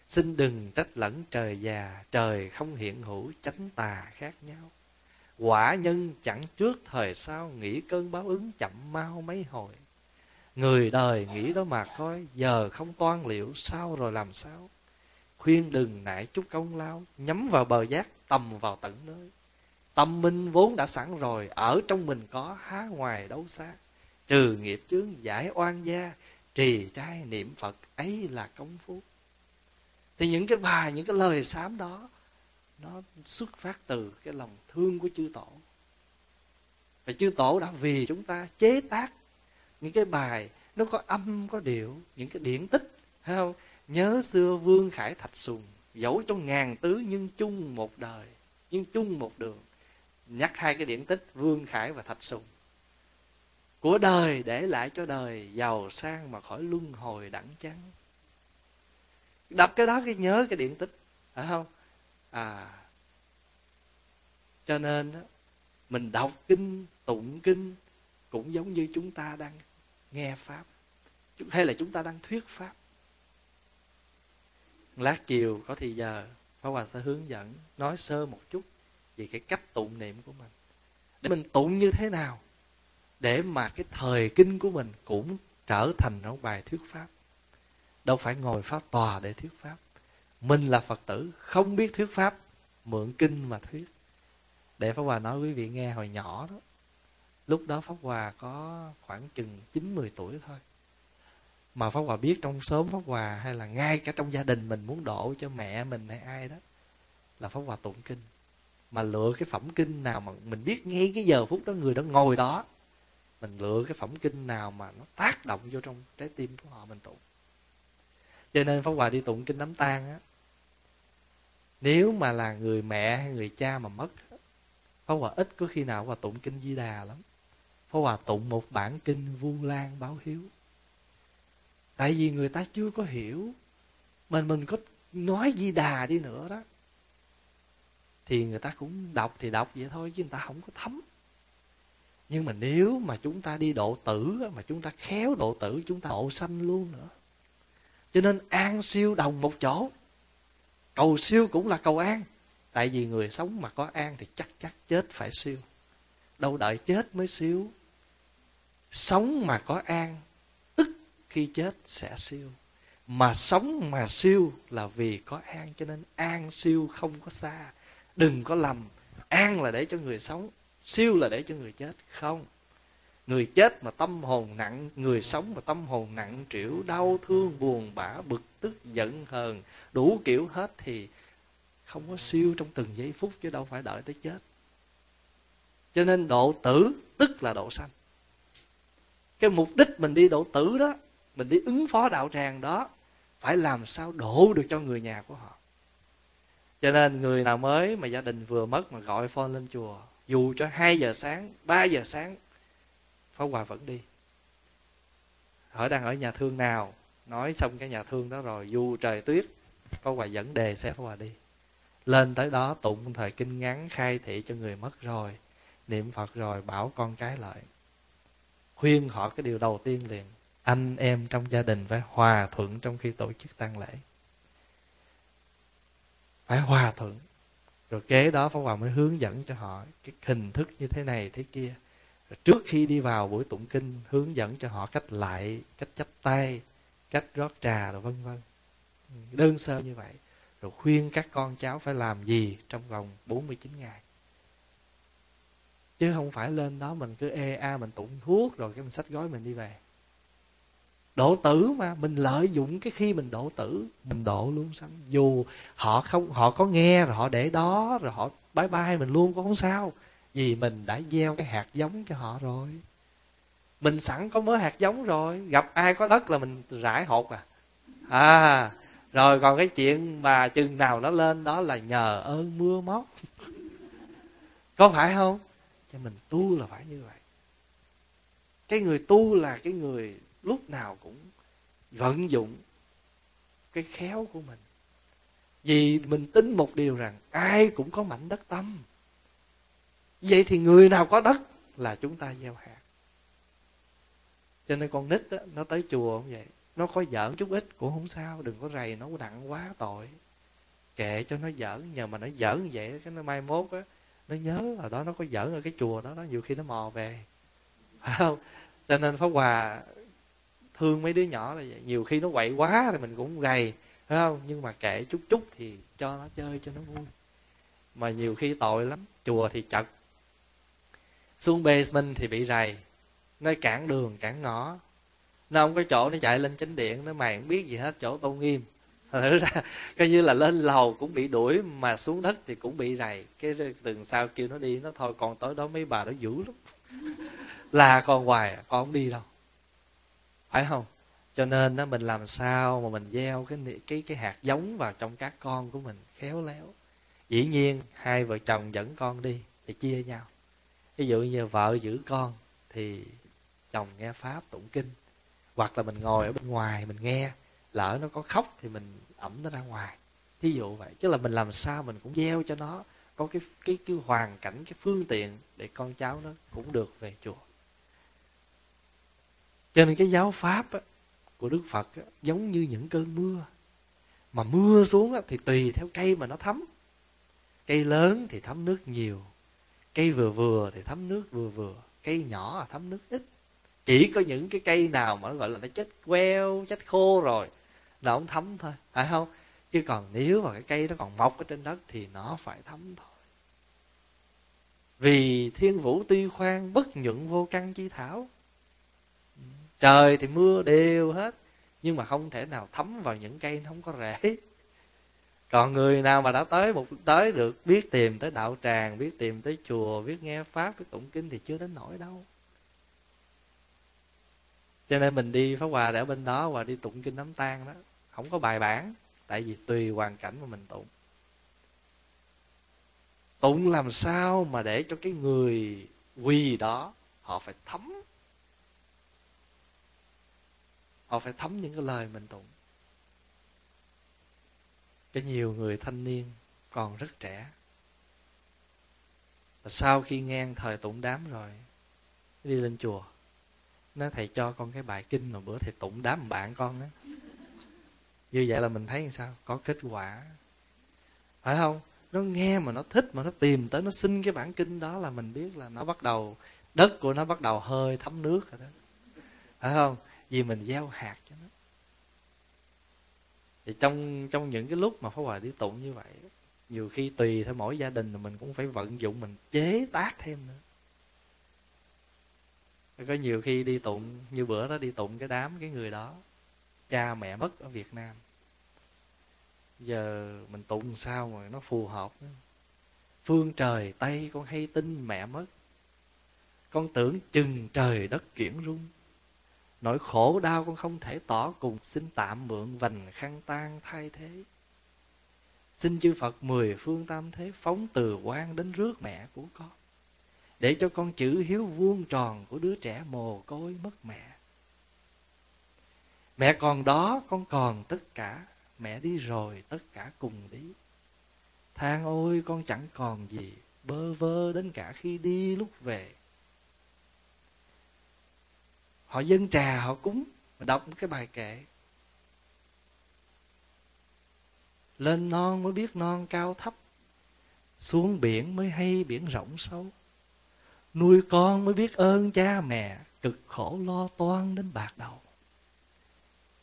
Xin đừng trách lẫn trời già trời không hiện hữu chánh tà khác nhau quả nhân chẳng trước thời sau nghĩ cơn báo ứng chậm mau mấy hồi. Người đời nghĩ đó mà coi, giờ không toan liệu sao rồi làm sao. Khuyên đừng nại chút công lao, nhắm vào bờ giác, tầm vào tận nơi. Tâm minh vốn đã sẵn rồi, ở trong mình có há ngoài đấu xa trừ nghiệp chướng giải oan gia, trì trai niệm phật ấy là công phu. Thì những cái bài, những cái lời sám đó nó xuất phát từ cái lòng thương của chư tổ. Và chư tổ đã vì chúng ta chế tác những cái bài, nó có âm, có điệu, những cái điển tích, thấy không? Nhớ xưa vương khải thạch sùng, dẫu trong ngàn tứ nhưng chung một đời, nhưng chung một đường. Nhắc hai cái điển tích, vương khải và thạch sùng. Của đời để lại cho đời, giàu sang mà khỏi luân hồi đẳng chăng? Đọc cái đó cái nhớ cái điện tích phải không? À. Cho nên mình đọc kinh, tụng kinh cũng giống như chúng ta đang nghe pháp. Hay là chúng ta đang thuyết pháp. Lát chiều có thì giờ, Pháp Hòa sẽ hướng dẫn, nói sơ một chút về cái cách tụng niệm của mình. Để mình tụng như thế nào để mà cái thời kinh của mình cũng trở thành một bài thuyết pháp? Đâu phải ngồi pháp tòa để thuyết pháp mình là phật tử, không biết thuyết pháp, mượn kinh mà thuyết. Để pháp hòa nói quý vị nghe hồi nhỏ đó, lúc đó pháp hòa có khoảng chừng chín mười tuổi thôi. Mà pháp hòa biết trong sớm pháp hòa hay là ngay cả trong gia đình mình muốn độ cho mẹ mình hay ai đó, là pháp hòa tụng kinh. Mà lựa cái phẩm kinh nào mà mình biết ngay cái giờ phút đó người đó ngồi đó, mình lựa cái phẩm kinh nào mà nó tác động vô trong trái tim của họ mình tụng cho nên pháp hòa đi tụng kinh đám tang á, nếu mà là người mẹ hay người cha mà mất pháp hòa ít có khi nào hòa tụng kinh di đà lắm. Pháp hòa tụng một bản kinh vu lan báo hiếu. Tại vì người ta chưa có hiểu mình mình có nói di đà đi nữa đó, thì người ta cũng đọc thì đọc vậy thôi, chứ người ta không có thấm. Nhưng mà nếu mà chúng ta đi độ tử mà chúng ta khéo độ tử, chúng ta độ sanh luôn nữa cho nên an siêu đồng một chỗ. Cầu siêu cũng là cầu an. Tại vì người sống mà có an thì chắc chắc chết phải siêu. Đâu đợi chết mới siêu. Sống mà có an, tức khi chết sẽ siêu. Mà sống mà siêu là vì có an, cho nên an siêu không có xa. Đừng có lầm, an là để cho người sống, siêu là để cho người chết. Không người chết mà tâm hồn nặng, người sống mà tâm hồn nặng trĩu đau, thương, buồn, bã, bực, tức, giận, hờn, đủ kiểu hết thì không có siêu trong từng giây phút chứ đâu phải đợi tới chết. Cho nên độ tử, tức là độ sanh. Cái mục đích mình đi độ tử đó, mình đi ứng phó đạo tràng đó, phải làm sao độ được cho người nhà của họ. Cho nên người nào mới mà gia đình vừa mất mà gọi phone lên chùa, dù cho 2 giờ sáng 3 giờ sáng Pháp Hòa vẫn đi. Ở đang ở nhà thương nào, nói xong cái nhà thương đó rồi, dù trời tuyết Pháp Hòa dẫn đề xe Pháp Hòa đi. Lên tới đó tụng thời kinh ngắn, khai thị cho người mất rồi, niệm phật rồi, bảo con cái lại. Khuyên họ cái điều đầu tiên liền, anh em trong gia đình phải hòa thuận trong khi tổ chức tang lễ. Phải hòa thuận. Rồi kế đó Pháp Hòa mới hướng dẫn cho họ cái hình thức như thế này, thế kia trước khi đi vào buổi tụng kinh, hướng dẫn cho họ cách lại, cách chắp tay, cách rót trà rồi vân vân. Đơn sơ như vậy. Rồi khuyên các con cháu phải làm gì trong vòng 49 ngày. Chứ không phải lên đó mình cứ ê a mình tụng thuốc rồi cái mình sách gói mình đi về. Độ tử mà, mình lợi dụng cái khi mình độ tử, mình độ luôn sanh. Dù họ không, họ có nghe rồi họ để đó rồi họ bye bye mình luôn cũng không sao vì mình đã gieo cái hạt giống cho họ rồi. Mình sẵn có mớ hạt giống rồi. Gặp ai có đất là mình rải hột à. À rồi còn cái chuyện mà chừng nào nó lên đó là nhờ ơn mưa móc có phải không? Cho mình tu là phải như vậy. Cái người tu là cái người lúc nào cũng vận dụng cái khéo của mình. Vì mình tin một điều rằng ai cũng có mảnh đất tâm vậy thì người nào có đất là chúng ta gieo hạt. Cho nên con nít đó, nó tới chùa cũng vậy. Nó có giỡn chút ít cũng không sao đừng có rầy nó nặng quá tội. Kệ cho nó giỡn nhờ mà nó giỡn vậy cái nó mai mốt á nó nhớ ở đó nó có giỡn ở cái chùa đó đó nhiều khi nó mò về. Phải không? Cho nên pháp hòa thương mấy đứa nhỏ là vậy. Nhiều khi nó quậy quá thì mình cũng rầy phải không? Nhưng mà kệ chút chút thì cho nó chơi cho nó vui. Mà nhiều khi tội lắm. Chùa thì chật xuống basement thì bị rầy. Nó cản đường cản ngõ. Nó không có chỗ nó chạy lên chánh điện nó mày không biết gì hết chỗ tôn nghiêm. Thử ra coi như là lên lầu cũng bị đuổi mà xuống đất thì cũng bị rầy. Cái từng sau kêu nó đi nó thôi còn tối đó mấy bà nó dữ lắm. Là còn hoài à, con không đi đâu. Phải không? Cho nên đó mình làm sao mà mình gieo cái cái cái hạt giống vào trong các con của mình khéo léo. Dĩ nhiên hai vợ chồng dẫn con đi thì chia nhau ví dụ như vợ giữ con thì chồng nghe pháp tụng kinh hoặc là mình ngồi ở bên ngoài mình nghe lỡ nó có khóc thì mình ẩm nó ra ngoài. Thí dụ vậy chứ là mình làm sao mình cũng gieo cho nó có cái cái cái hoàn cảnh cái phương tiện để con cháu nó cũng được về chùa. Cho nên cái giáo pháp á, của đức phật á, giống như những cơn mưa. Mà mưa xuống á, thì tùy theo cây mà nó thấm. Cây lớn thì thấm nước nhiều cây vừa vừa thì thấm nước vừa vừa, cây nhỏ là thấm nước ít. Chỉ có những cái cây nào mà nó gọi là nó chết queo, chết khô rồi nó không thấm thôi, phải không? Chứ còn nếu mà cái cây nó còn mọc ở trên đất thì nó phải thấm thôi. Vì thiên vũ tuy khoan, bất nhuận vô căn chi thảo. Trời thì mưa đều hết, nhưng mà không thể nào thấm vào những cây nó không có rễ còn người nào mà đã tới một, tới được, biết tìm tới đạo tràng, biết tìm tới chùa, biết nghe pháp, biết tụng kinh thì chưa đến nổi đâu. Cho nên mình đi pháp hòa để ở bên đó và đi tụng kinh đám tan đó, không có bài bản, tại vì tùy hoàn cảnh mà mình tụng. Tụng làm sao mà để cho cái người quỳ đó, họ phải thấm. Họ phải thấm những cái lời mình tụng cái nhiều người thanh niên còn rất trẻ. Và sau khi ngang thời tụng đám rồi, đi lên chùa, nó thầy cho con cái bài kinh mà bữa thầy tụng đám bạn con đó như vậy là mình thấy làm sao? Có kết quả. Phải không? Nó nghe mà nó thích mà nó tìm tới, nó xin cái bản kinh đó là mình biết là nó bắt đầu, đất của nó bắt đầu hơi thấm nước rồi đó. Phải không? Vì mình gieo hạt cho nó thì trong trong những cái lúc mà Pháp Hòa đi tụng như vậy, nhiều khi tùy theo mỗi gia đình mình cũng phải vận dụng, mình chế tác thêm nữa. Có nhiều khi đi tụng, như bữa đó đi tụng cái đám cái người đó, cha mẹ mất ở Việt Nam. Giờ mình tụng sao mà nó phù hợp nữa. phương trời tây con hay tin mẹ mất. Con tưởng chừng trời đất chuyển rung nỗi khổ đau con không thể tỏ cùng. Xin tạm mượn vành khăn tan thay thế. Xin chư phật mười phương tam thế phóng từ quan đến rước mẹ của con, để cho con chữ hiếu vuông tròn của đứa trẻ mồ côi mất mẹ. Mẹ còn đó, con còn tất cả. Mẹ đi rồi, tất cả cùng đi. Than ôi, con chẳng còn gì. Bơ vơ đến cả khi đi lúc về họ dân trà, họ cúng mà đọc cái bài kệ. Lên non mới biết non cao thấp, xuống biển mới hay biển rộng sâu. Nuôi con mới biết ơn cha mẹ, cực khổ lo toan đến bạc đầu.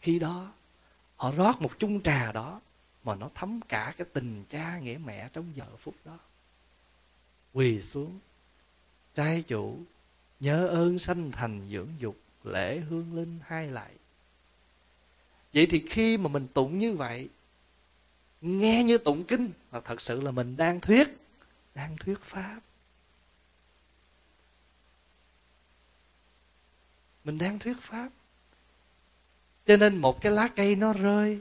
Khi đó, họ rót một chung trà đó, mà nó thấm cả cái tình cha nghĩa mẹ trong giờ phút đó. Quỳ xuống, trai chủ, nhớ ơn sanh thành dưỡng dục lễ hương linh hai lại. Vậy thì khi mà mình tụng như vậy, nghe như tụng kinh là thật sự là mình đang thuyết đang thuyết pháp. Mình đang thuyết pháp. Cho nên một cái lá cây nó rơi,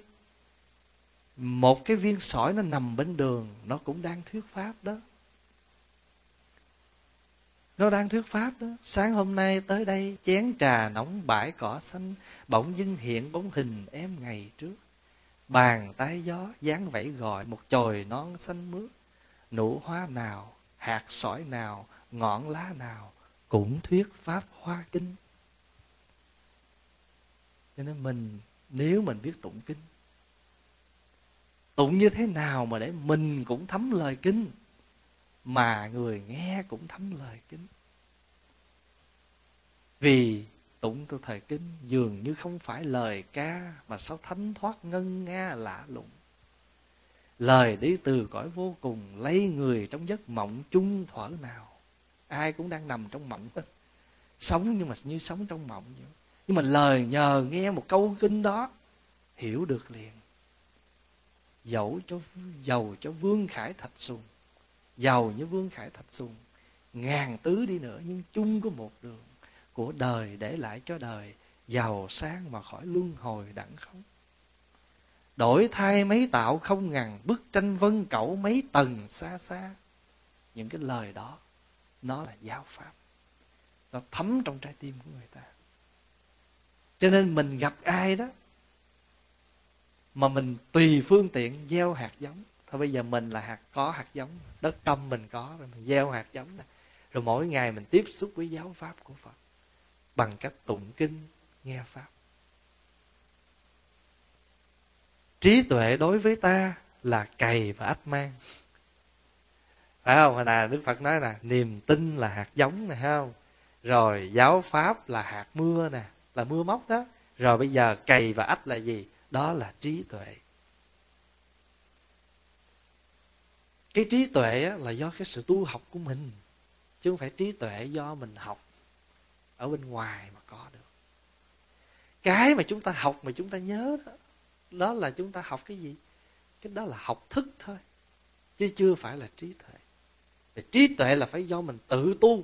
một cái viên sỏi nó nằm bên đường, nó cũng đang thuyết pháp đó nó đang thuyết pháp đó. Sáng hôm nay tới đây, chén trà nóng bãi cỏ xanh, bỗng dưng hiện bóng hình em ngày trước. Bàn tay gió dáng vẫy gọi một chồi non xanh mướt. Nụ hoa nào, hạt sỏi nào, ngọn lá nào cũng thuyết pháp hoa kinh. Cho nên mình, nếu mình biết tụng kinh, tụng như thế nào mà để mình cũng thấm lời kinh? Mà người nghe cũng thấm lời kinh vì tụng từ thời kinh dường như không phải lời ca mà sao thánh thoát ngân nga lạ lùng. Lời đi từ cõi vô cùng, lấy người trong giấc mộng chung thuở nào. Ai cũng đang nằm trong mộng. Hết sống nhưng mà như sống trong mộng vậy. Nhưng mà lời nhờ nghe một câu kinh đó, hiểu được liền. Dẫu cho giàu cho vương khải thạch sùng giàu như vương khải thạch sùng ngàn tứ đi nữa nhưng chung có một đường của đời để lại cho đời, giàu sang mà khỏi luân hồi đẳng không đổi thay mấy tạo không ngàn, bức tranh vân cẩu mấy tầng xa xa. Những cái lời đó, nó là giáo pháp. Nó thấm trong trái tim của người ta. Cho nên mình gặp ai đó mà mình tùy phương tiện gieo hạt giống thôi bây giờ mình là hạt có, hạt giống. Đất tâm mình có, rồi mình gieo hạt giống này rồi mỗi ngày mình tiếp xúc với giáo pháp của phật bằng cách tụng kinh, nghe pháp. Trí tuệ đối với ta là cày và ách mang. Phải không? Hồi nè đức phật nói là niềm tin là hạt giống nè không? Rồi giáo pháp là hạt mưa nè, là mưa móc đó. Rồi bây giờ cày và ách là gì? Đó là trí tuệ. Cái trí tuệ là do cái sự tu học của mình, chứ không phải trí tuệ do mình học ở bên ngoài mà có được. Cái mà chúng ta học mà chúng ta nhớ đó đó là chúng ta học cái gì? Cái đó là học thức thôi, chứ chưa phải là trí tuệ. Vì trí tuệ là phải do mình tự tu,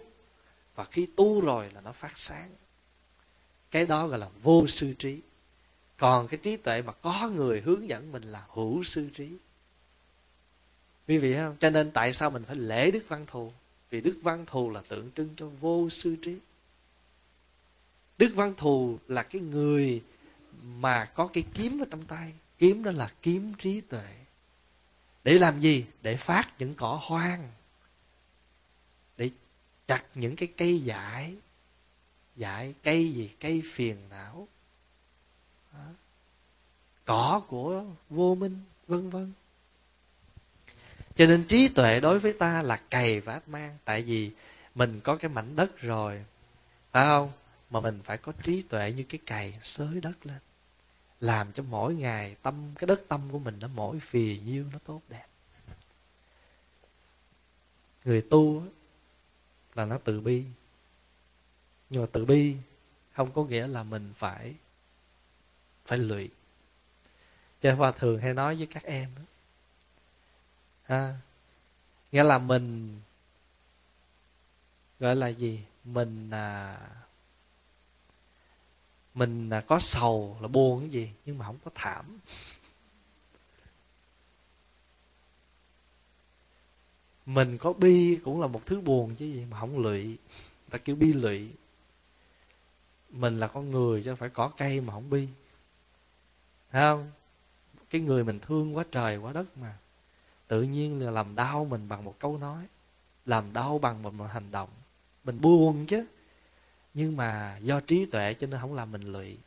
và khi tu rồi là nó phát sáng. Cái đó gọi là vô sư trí. Còn cái trí tuệ mà có người hướng dẫn mình là hữu sư trí quý vị thấy không? Cho nên tại sao mình phải lễ đức văn thù? Vì đức văn thù là tượng trưng cho vô sư trí. Đức văn thù là cái người mà có cái kiếm ở trong tay. Kiếm đó là kiếm trí tuệ. Để làm gì? Để phát những cỏ hoang. Để chặt những cái cây dại. Dại cây gì? Cây phiền não. Đó. cỏ của vô minh, vân vân cho nên trí tuệ đối với ta là cày và ác mang. Tại vì mình có cái mảnh đất rồi, phải không? Mà mình phải có trí tuệ như cái cày xới đất lên. Làm cho mỗi ngày tâm, cái đất tâm của mình nó mỗi phì nhiêu nó tốt đẹp. Người tu là nó từ bi. Nhưng mà từ bi không có nghĩa là mình phải phải lụy. Cho hòa thường hay nói với các em đó à, nghĩa là mình gọi là gì? Mình à, mình à, có sầu là buồn cái gì nhưng mà không có thảm. Mình có bi cũng là một thứ buồn chứ gì mà không lụy. Ta kêu bi lụy. Mình là con người chứ phải có cây mà không bi. Thấy không? Cái người mình thương quá trời quá đất mà tự nhiên là làm đau mình bằng một câu nói làm đau bằng một, một hành động. Mình buồn chứ. Nhưng mà do trí tuệ cho nên không làm mình lụy.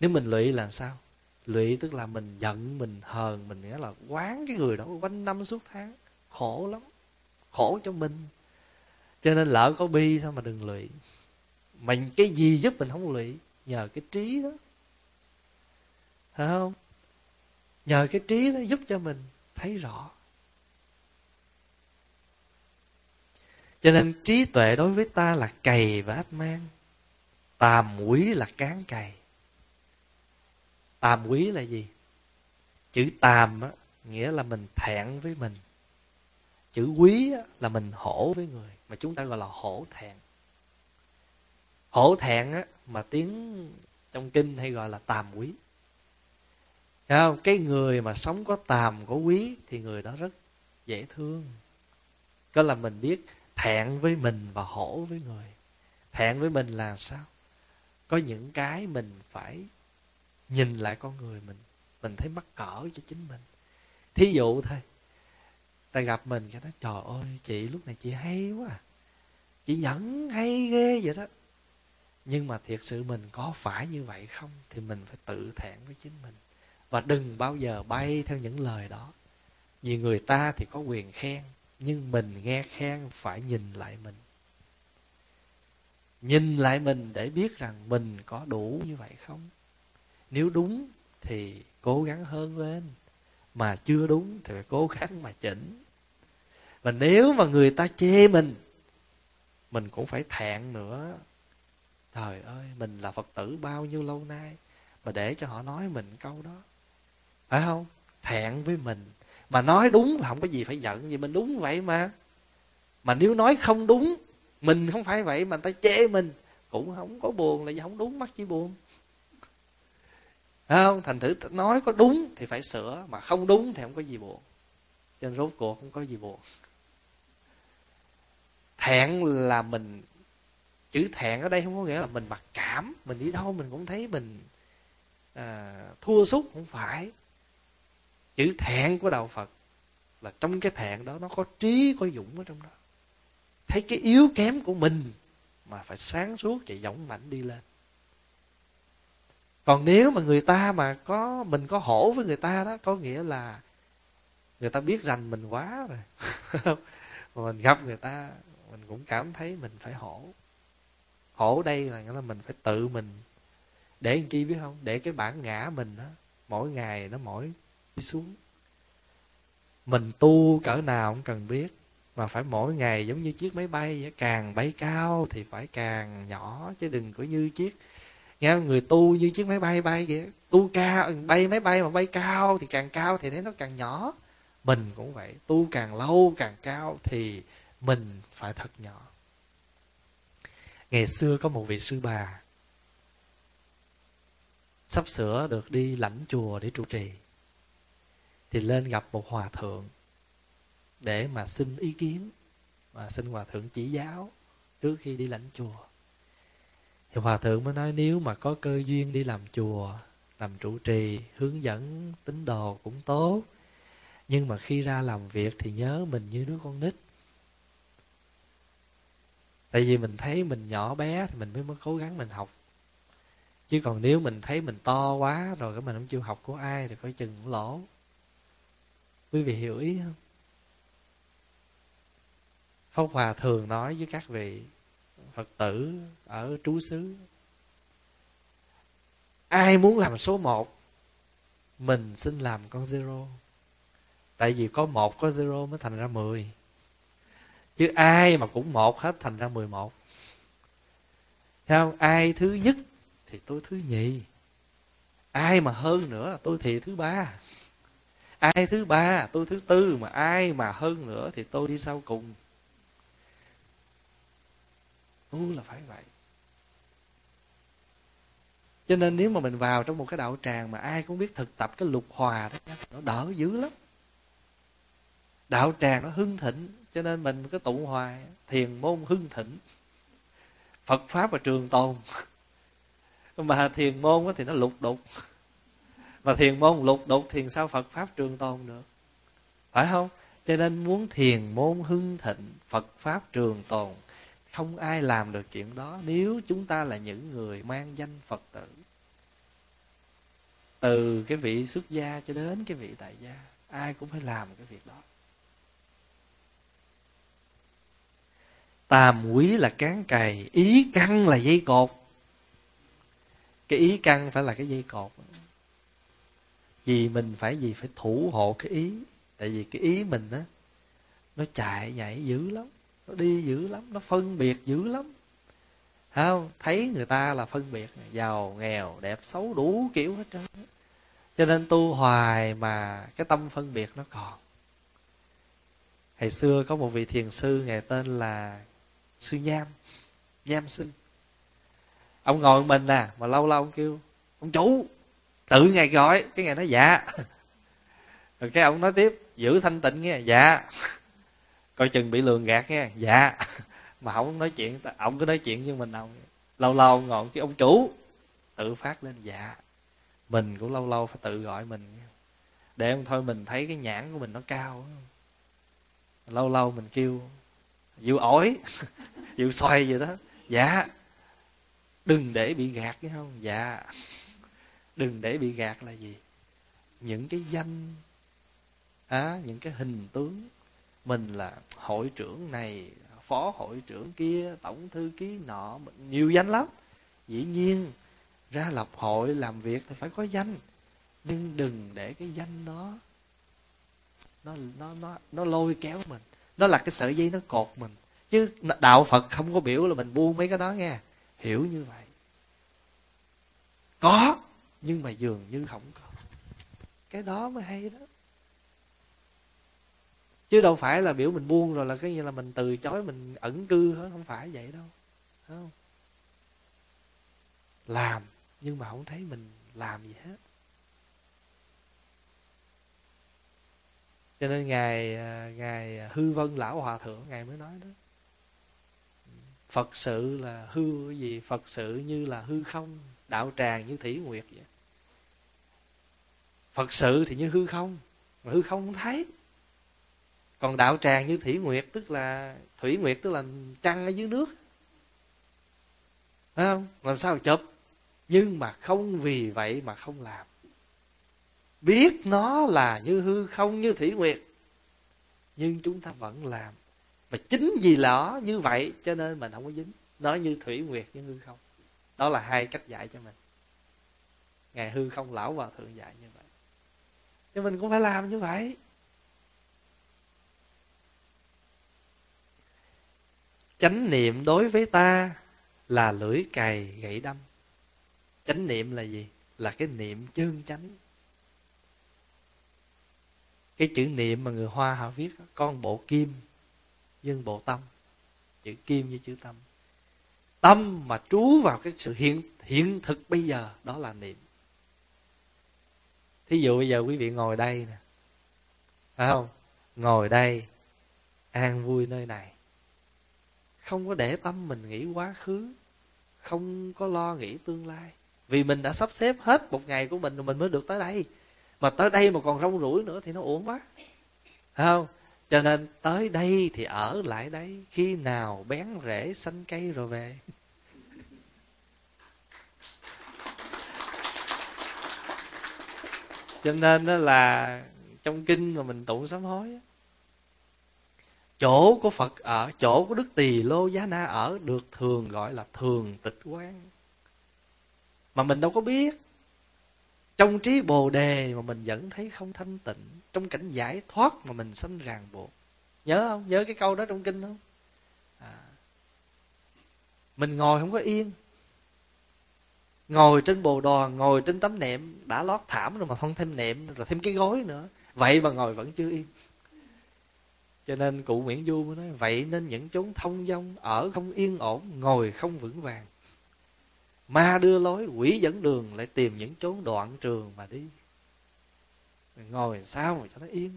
Nếu mình lụy là sao? Lụy tức là mình giận mình hờn mình nghĩa là quán cái người đó quanh năm suốt tháng. Khổ lắm. Khổ cho mình. Cho nên lỡ có bi thôi mà đừng lụy. Mình cái gì giúp mình không lụy? Nhờ cái trí đó. Phải không? Nhờ cái trí đó giúp cho mình thấy rõ. Cho nên trí tuệ đối với ta là cày và ách mang tàm quý là cán cày. Tàm quý là gì? Chữ tàm á, nghĩa là mình thẹn với mình. Chữ quý á, là mình hổ với người mà chúng ta gọi là hổ thẹn. Hổ thẹn á, mà tiếng trong kinh hay gọi là tàm quý Thấy không? cái người mà sống có tàm, có quý thì người đó rất dễ thương. Có là mình biết thẹn với mình và hổ với người. Thẹn với mình là sao? Có những cái mình phải nhìn lại con người mình. Mình thấy mắc cỡ cho chính mình. Thí dụ thôi. Ta gặp mình cái nói, trời ơi, chị lúc này chị hay quá à. chị nhẫn hay ghê vậy đó. Nhưng mà thiệt sự mình có phải như vậy không, thì mình phải tự thẹn với chính mình và đừng bao giờ bay theo những lời đó. Vì người ta thì có quyền khen, nhưng mình nghe khen phải nhìn lại mình. Nhìn lại mình để biết rằng mình có đủ như vậy không? Nếu đúng thì cố gắng hơn lên, mà chưa đúng thì phải cố gắng mà chỉnh. Và nếu mà người ta chê mình mình cũng phải thẹn nữa. Trời ơi, mình là phật tử bao nhiêu lâu nay mà để cho họ nói mình câu đó? Phải không? Thẹn với mình. Mà nói đúng là không có gì phải giận vì mình đúng vậy mà. Mà nếu nói không đúng mình không phải vậy mà người ta chê mình. Cũng không có buồn là gì không đúng mắc chỉ buồn. Thấy không? Thành thử nói có đúng thì phải sửa mà không đúng thì không có gì buồn. Cho nên rốt cuộc không có gì buồn. Thẹn là mình chữ thẹn ở đây không có nghĩa là mình mặc cảm mình đi đâu mình cũng thấy mình à, thua sút không phải chữ thẹn của đạo phật là trong cái thẹn đó nó có trí, có dũng ở trong đó. Thấy cái yếu kém của mình mà phải sáng suốt và dũng mạnh đi lên. Còn nếu mà người ta mà có, mình có hổ với người ta đó, có nghĩa là người ta biết rành mình quá rồi. Mà mình gặp người ta, mình cũng cảm thấy mình phải hổ. Hổ đây là nghĩa là mình phải tự mình. Để làm chi biết không? Để cái bản ngã mình đó, mỗi ngày nó mỗi xuống. Mình tu cỡ nào cũng cần biết, mà phải mỗi ngày giống như chiếc máy bay vậy. càng bay cao thì phải càng nhỏ, chứ đừng có như chiếc, nghe người tu như chiếc máy bay bay vậy tu cao, bay máy bay mà bay cao thì càng cao thì thấy nó càng nhỏ. Mình cũng vậy, tu càng lâu càng cao thì mình phải thật nhỏ. Ngày xưa có một vị sư bà, sắp sửa được đi lãnh chùa để trụ trì thì lên gặp một hòa thượng để mà xin ý kiến và xin hòa thượng chỉ giáo trước khi đi lãnh chùa. Thì hòa thượng mới nói, nếu mà có cơ duyên đi làm chùa, làm trụ trì, hướng dẫn tín đồ cũng tốt, nhưng mà khi ra làm việc thì nhớ mình như đứa con nít. Tại vì mình thấy mình nhỏ bé thì mình mới mới cố gắng mình học. Chứ còn nếu mình thấy mình to quá rồi cái mình không chịu học của ai thì coi chừng lỗ quý vị hiểu ý không? Pháp hòa thường nói với các vị phật tử ở trú xứ, ai muốn làm số một, mình xin làm con zero. Tại vì có một, có zero mới thành ra mười. Chứ ai mà cũng một hết thành ra mười một. Thấy không? Ai thứ nhất thì tôi thứ nhì. Ai mà hơn nữa tôi thì thứ ba ai thứ ba, tôi thứ tư, mà ai mà hơn nữa thì tôi đi sau cùng. Tu là phải vậy. Cho nên nếu mà mình vào trong một cái đạo tràng mà ai cũng biết thực tập cái lục hòa đó, nó đỡ dữ lắm. Đạo tràng nó hưng thịnh, cho nên mình cái tụng hoài thiền môn hưng thịnh. Phật pháp và trường tồn. Mà thiền môn thì nó lục đục mà thiền môn lục đục thiền sao phật pháp trường tồn được? Phải không? Cho nên muốn thiền môn hưng thịnh, phật pháp trường tồn, không ai làm được chuyện đó nếu chúng ta là những người mang danh phật tử. Từ cái vị xuất gia cho đến cái vị tại gia, ai cũng phải làm cái việc đó. Tàm quý là cán cày, ý căn là dây cột. Cái ý căn phải là cái dây cột vì mình phải gì? Phải thủ hộ cái ý. Tại vì cái ý mình á, nó chạy nhảy dữ lắm. Nó đi dữ lắm. Nó phân biệt dữ lắm. Không? Thấy người ta là phân biệt giàu, nghèo, đẹp, xấu, đủ kiểu hết trơn cho nên tu hoài mà cái tâm phân biệt nó còn. Ngày xưa có một vị thiền sư ngày tên là sư nham. Nham sư ông ngồi mình nè mà lâu lâu ông kêu, ông chủ tự ngài gọi, cái ngày nói dạ. Rồi cái ông nói tiếp, giữ thanh tịnh nghe dạ. Coi chừng bị lường gạt nghe dạ. Mà không nói chuyện, ông cứ nói chuyện với mình ông. Lâu lâu ngồi cái ông chủ, tự phát lên dạ. Mình cũng lâu lâu phải tự gọi mình để ông thôi mình thấy cái nhãn của mình nó cao lâu lâu mình kêu dụ ổi dụ xoay vậy đó. Dạ. Đừng để bị gạt nghe không? Dạ đừng để bị gạt là gì? Những cái danh à, những cái hình tướng. Mình là hội trưởng này phó hội trưởng kia tổng thư ký nọ nhiều danh lắm. Dĩ nhiên ra lập hội làm việc thì phải có danh. Nhưng đừng để cái danh đó nó nó nó nó lôi kéo mình. Nó là cái sợi dây nó cột mình. Chứ đạo phật không có biểu là mình buông mấy cái đó nghe. Hiểu như vậy. Có nhưng mà dường như không có. Cái đó mới hay đó. Chứ đâu phải là biểu mình buông rồi là cái như là mình từ chối, mình ẩn cư hết. Không phải vậy đâu. Không? Làm, nhưng mà không thấy mình làm gì hết. Cho nên ngài à, ngài hư vân lão hòa thượng, ngài mới nói đó. Phật sự là hư cái gì? Phật sự như là hư không, đạo tràng như thủy nguyệt vậy phật sự thì như hư không, mà hư không không thấy. Còn đạo tràng như thủy nguyệt, tức là, thủy nguyệt tức là trăng ở dưới nước. Thấy không? Làm sao chụp? Nhưng mà không vì vậy mà không làm. Biết nó là như hư không, như thủy nguyệt, nhưng chúng ta vẫn làm. Và chính vì nó như vậy, cho nên mình không có dính. Nó như thủy nguyệt, như hư không. Đó là hai cách dạy cho mình. Ngài hư không, lão hòa thượng dạy như thì mình cũng phải làm như vậy. Chánh niệm đối với ta là lưỡi cày gậy đâm. Chánh niệm là gì? Là cái niệm chân chánh. Cái chữ niệm mà người hoa họ viết con bộ kim dân bộ tâm. Chữ kim với chữ tâm. Tâm mà trú vào cái sự hiện hiện thực bây giờ, đó là niệm thí dụ bây giờ quý vị ngồi đây nè. Phải không? Ngồi đây, an vui nơi này. Không có để tâm mình nghĩ quá khứ. Không có lo nghĩ tương lai. Vì mình đã sắp xếp hết một ngày của mình rồi mình mới được tới đây. Mà tới đây mà còn rong rủi nữa thì nó uổng quá. Phải không? Cho nên tới đây thì ở lại đây. Khi nào bén rễ xanh cây rồi về. Cho nên đó là trong kinh mà mình tụng sám hối chỗ của phật ở, chỗ của đức tỳ lô giá na ở được thường gọi là thường tịch quán. Mà mình đâu có biết. Trong trí bồ đề mà mình vẫn thấy không thanh tịnh, trong cảnh giải thoát mà mình sanh ràng buộc. Nhớ không? Nhớ cái câu đó trong kinh không? À. mình ngồi không có yên ngồi trên bồ đò, ngồi trên tấm nệm, đã lót thảm rồi mà không thêm nệm, rồi thêm cái gối nữa. Vậy mà ngồi vẫn chưa yên. Cho nên cụ nguyễn du mới nói, vậy nên những chốn thông dong ở không yên ổn, ngồi không vững vàng. Ma đưa lối, quỷ dẫn đường, lại tìm những chốn đoạn trường mà đi. Mình ngồi sao mà cho nó yên?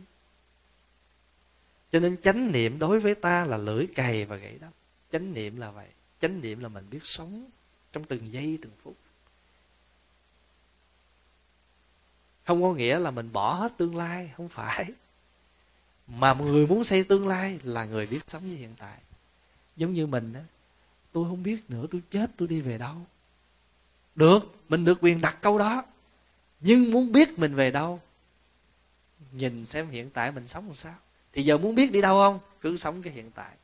Cho nên chánh niệm đối với ta là lưỡi cày và gậy đó chánh niệm là vậy. Chánh niệm là mình biết sống trong từng giây, từng phút. Không có nghĩa là mình bỏ hết tương lai, không phải. Mà người muốn xây tương lai là người biết sống với hiện tại. Giống như mình á, tôi không biết nữa, tôi chết, tôi đi về đâu. Được, mình được quyền đặt câu đó. Nhưng muốn biết mình về đâu, nhìn xem hiện tại mình sống làm sao. Thì giờ muốn biết đi đâu không? Cứ sống cái hiện tại.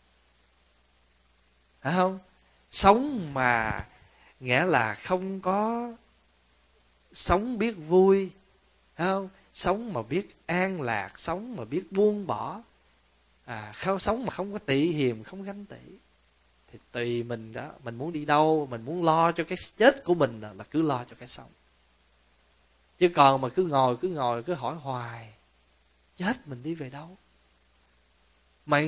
Phải không? Sống mà nghĩa là không có sống biết vui không sống mà biết an lạc sống mà biết buông bỏ. À không sống mà không có tị hiềm không ganh tị. Thì tùy mình đó mình muốn đi đâu mình muốn lo cho cái chết của mình là, là cứ lo cho cái sống. Chứ còn mà cứ ngồi cứ ngồi cứ hỏi hoài chết mình đi về đâu? Mà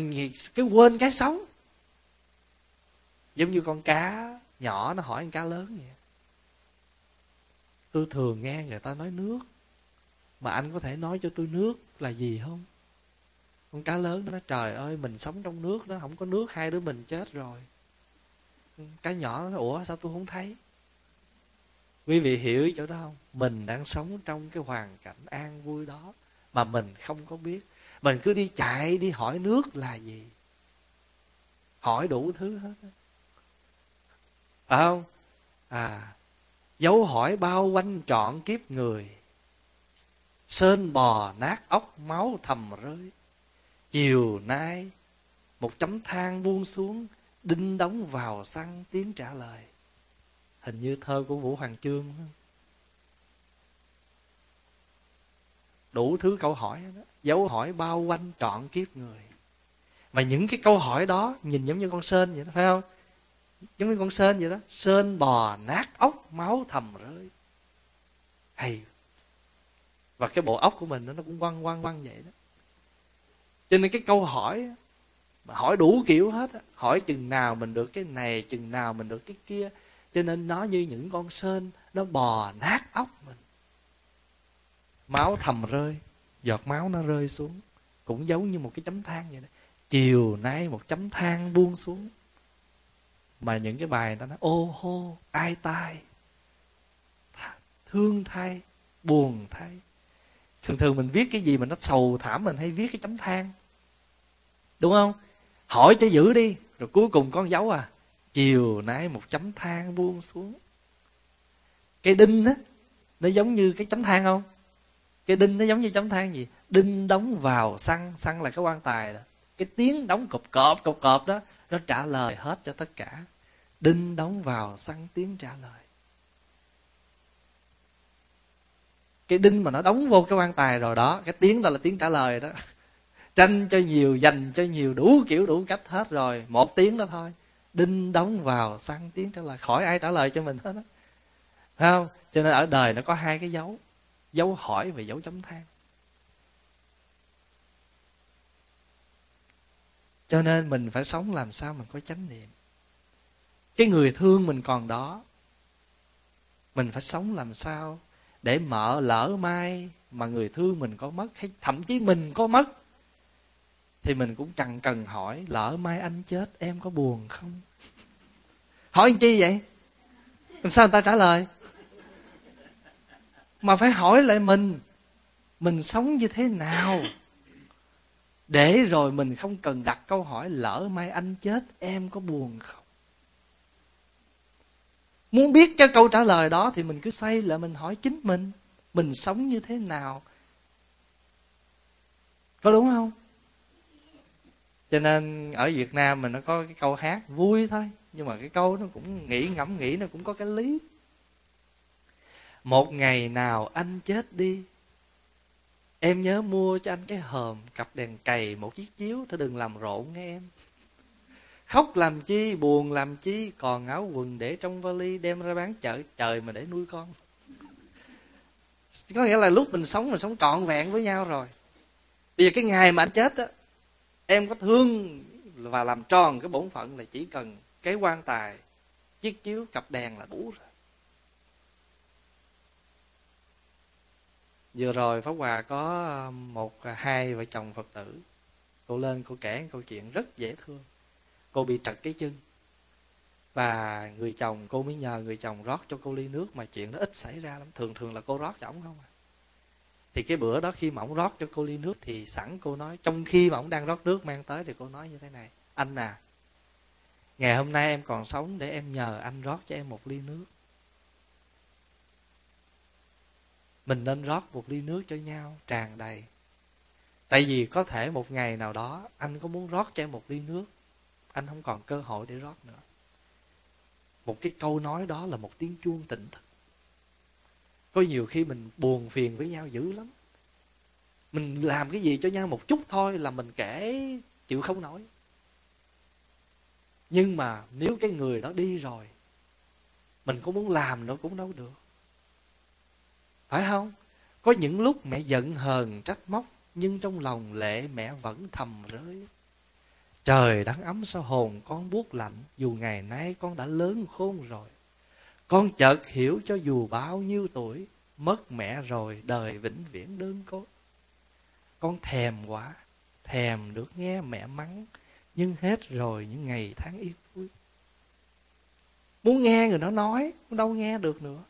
cái quên cái sống. Giống như con cá nhỏ nó hỏi con cá lớn vậy. Tôi thường nghe người ta nói nước mà anh có thể nói cho tôi nước là gì không? Con cá lớn nó nói trời ơi, mình sống trong nước nó không có nước, hai đứa mình chết rồi. Cá nhỏ nó nói, ủa, sao tôi không thấy? Quý vị hiểu chỗ đó không? Mình đang sống trong cái hoàn cảnh an vui đó mà mình không có biết. Mình cứ đi chạy, đi hỏi nước là gì? Hỏi đủ thứ hết phải không? À dấu hỏi bao quanh trọn kiếp người. Sơn bò nát ốc máu thầm rơi. Chiều nay, Một chấm than buông xuống, Đinh đóng vào xăng tiếng trả lời. Hình như thơ của Vũ Hoàng Trương Đủ thứ câu hỏi đó. Dấu hỏi bao quanh trọn kiếp người. Mà những cái câu hỏi đó Nhìn giống như con sên vậy đó, Phải không? Giống như con sên vậy đó. Sên bò nát ốc máu thầm rơi. Hay và cái bộ óc của mình nó cũng quăng quăng quăng vậy đó. Cho nên cái câu hỏi mà hỏi đủ kiểu hết á, hỏi chừng nào mình được cái này, chừng nào mình được cái kia. Cho nên nó như những con sên, nó bò nát óc mình. Máu thầm rơi, giọt máu nó rơi xuống. Cũng giống như một cái chấm than vậy đó. Chiều nay một chấm than buông xuống. Mà những cái bài ta nói ô hô, ai tai? Thương thay, buồn thay thường thường mình viết cái gì mà nó sầu thảm, mình hay viết cái chấm than. Đúng không? Hỏi cho giữ đi, rồi cuối cùng con dấu à. Chiều nay một chấm than buông xuống. Cái đinh á, nó giống như cái chấm than không? Cái đinh nó giống như chấm than gì? Đinh đóng vào xăng xăng là cái quan tài đó. Cái tiếng đóng cộp cọp cộp cọp đó, nó trả lời hết cho tất cả. Đinh đóng vào xăng, tiếng trả lời. Cái đinh mà nó đóng vô cái quan tài rồi đó, cái tiếng đó là tiếng trả lời đó. Tranh cho nhiều dành cho nhiều, đủ kiểu, đủ cách hết rồi. Một tiếng đó thôi. Đinh đóng vào săn tiếng trả lời. Khỏi ai trả lời cho mình hết đó không? Cho nên ở đời nó có hai cái dấu. Dấu hỏi và dấu chấm than. Cho nên mình phải sống làm sao mình có chánh niệm. Cái người thương mình còn đó, mình phải sống làm sao để mở lỡ mai mà người thương mình có mất, hay thậm chí mình có mất, thì mình cũng chẳng cần hỏi, lỡ mai anh chết, em có buồn không? Hỏi anh chi vậy? Sao người ta trả lời? Mà phải hỏi lại mình mình sống như thế nào? Để rồi mình không cần đặt câu hỏi, lỡ mai anh chết, em có buồn không? Muốn biết cái câu trả lời đó thì mình cứ xoay lại, mình hỏi chính mình mình sống như thế nào. Có đúng không? Cho nên ở việt nam mình nó có cái câu hát vui thôi, nhưng mà cái câu nó cũng nghĩ ngẫm nghĩ, nó cũng có cái lý. Một ngày nào anh chết đi, em nhớ mua cho anh cái hòm cặp đèn cầy một chiếc chiếu, thôi đừng làm rộn nghe em khóc làm chi, buồn làm chi, còn áo quần để trong vali đem ra bán chợ, trời mà để nuôi con. Có nghĩa là lúc mình sống mình sống trọn vẹn với nhau rồi. Bây giờ cái ngày mà anh chết á, em có thương và làm tròn cái bổn phận là chỉ cần cái quan tài, chiếc chiếu, cặp đèn là đủ rồi. Vừa rồi pháp hòa có ờ, một ờ, hai vợ chồng phật tử. Cô lên, cô kể câu chuyện rất dễ thương cô bị trật cái chân. Và người chồng cô mới nhờ người chồng rót cho cô ly nước mà chuyện đó ít xảy ra lắm. Thường thường là cô rót cho ổng không à. Thì cái bữa đó khi mà ổng rót cho cô ly nước thì sẵn cô nói, trong khi mà ổng đang rót nước mang tới thì cô nói như thế này. Anh à ngày hôm nay em còn sống để em nhờ anh rót cho em một ly nước. Mình nên rót một ly nước cho nhau, tràn đầy. Tại vì có thể một ngày nào đó anh có muốn rót cho em một ly nước anh không còn cơ hội để rót nữa. Một cái câu nói đó là một tiếng chuông tỉnh thức. Có nhiều khi mình buồn phiền với nhau dữ lắm. Mình làm cái gì cho nhau một chút thôi là mình kể chịu không nổi. Nhưng mà nếu cái người đó đi rồi, mình có muốn làm nó cũng đâu được. Phải không? Có những lúc mẹ giận hờn trách móc, nhưng trong lòng lệ mẹ vẫn thầm rơi trời đắng ấm sao hồn con buốt lạnh, dù ngày nay con đã lớn khôn rồi. Con chợt hiểu cho dù bao nhiêu tuổi, mất mẹ rồi, đời vĩnh viễn đơn côi. Con thèm quá, thèm được nghe mẹ mắng, nhưng hết rồi những ngày tháng yên vui. Muốn nghe người đó nói, cũng đâu nghe được nữa.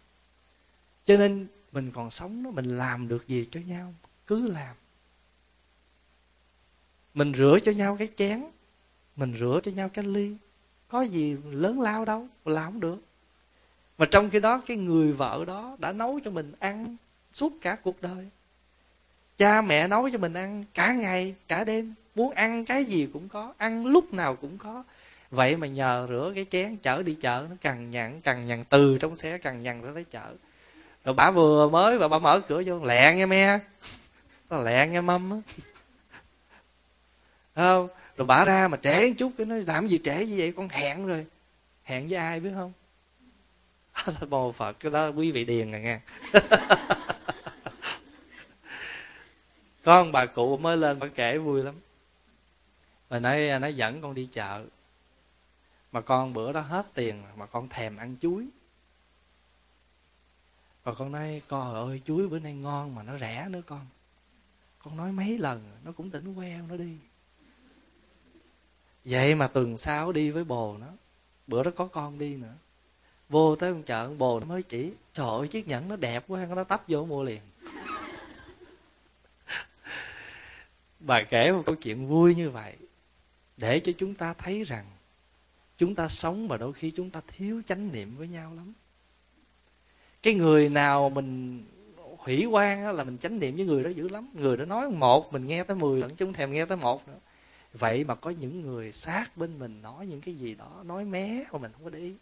Cho nên mình còn sống đó, mình làm được gì cho nhau? Cứ làm. Mình rửa cho nhau cái chén mình rửa cho nhau cái ly. Có gì lớn lao đâu làm không được. Mà trong khi đó, cái người vợ đó đã nấu cho mình ăn suốt cả cuộc đời. Cha mẹ nấu cho mình ăn cả ngày, cả đêm. Muốn ăn cái gì cũng có, ăn lúc nào cũng có. Vậy mà nhờ rửa cái chén, chở đi chợ, nó cằn nhằn cằn nhằn, từ trong xe cằn nhằn ra tới chợ. Rồi bà vừa mới và bà mở cửa vô, lẹ nghe me. Nó lẹ nghe mâm á. Không? Rồi bả ra mà trễ chút, cái nói, làm gì trễ như vậy? Con hẹn rồi. Hẹn với ai biết không? Là bồ phật, cái đó quý vị điền rồi nghe. Con bà cụ mới lên bà kể vui lắm. Mà nói nó dẫn con đi chợ, mà con bữa đó hết tiền mà con thèm ăn chuối. Và con nói, con ơi, chuối bữa nay ngon mà nó rẻ nữa con. Con nói mấy lần, nó cũng tỉnh queo nó đi vậy mà tuần sau đi với bồ nó bữa đó có con đi nữa. Vô tới con chợ bồ nó mới chỉ, trời ơi, chiếc nhẫn nó đẹp quá, nó tấp vô mua liền. Bà kể một câu chuyện vui như vậy, để cho chúng ta thấy rằng chúng ta sống mà đôi khi chúng ta thiếu chánh niệm với nhau lắm. Cái người nào mình hủy quan là mình chánh niệm với người đó dữ lắm. Người đó nói một mình nghe tới mười lần chúng thèm nghe tới một nữa vậy mà có những người sát bên mình nói những cái gì đó, nói mé mà mình không có để ý.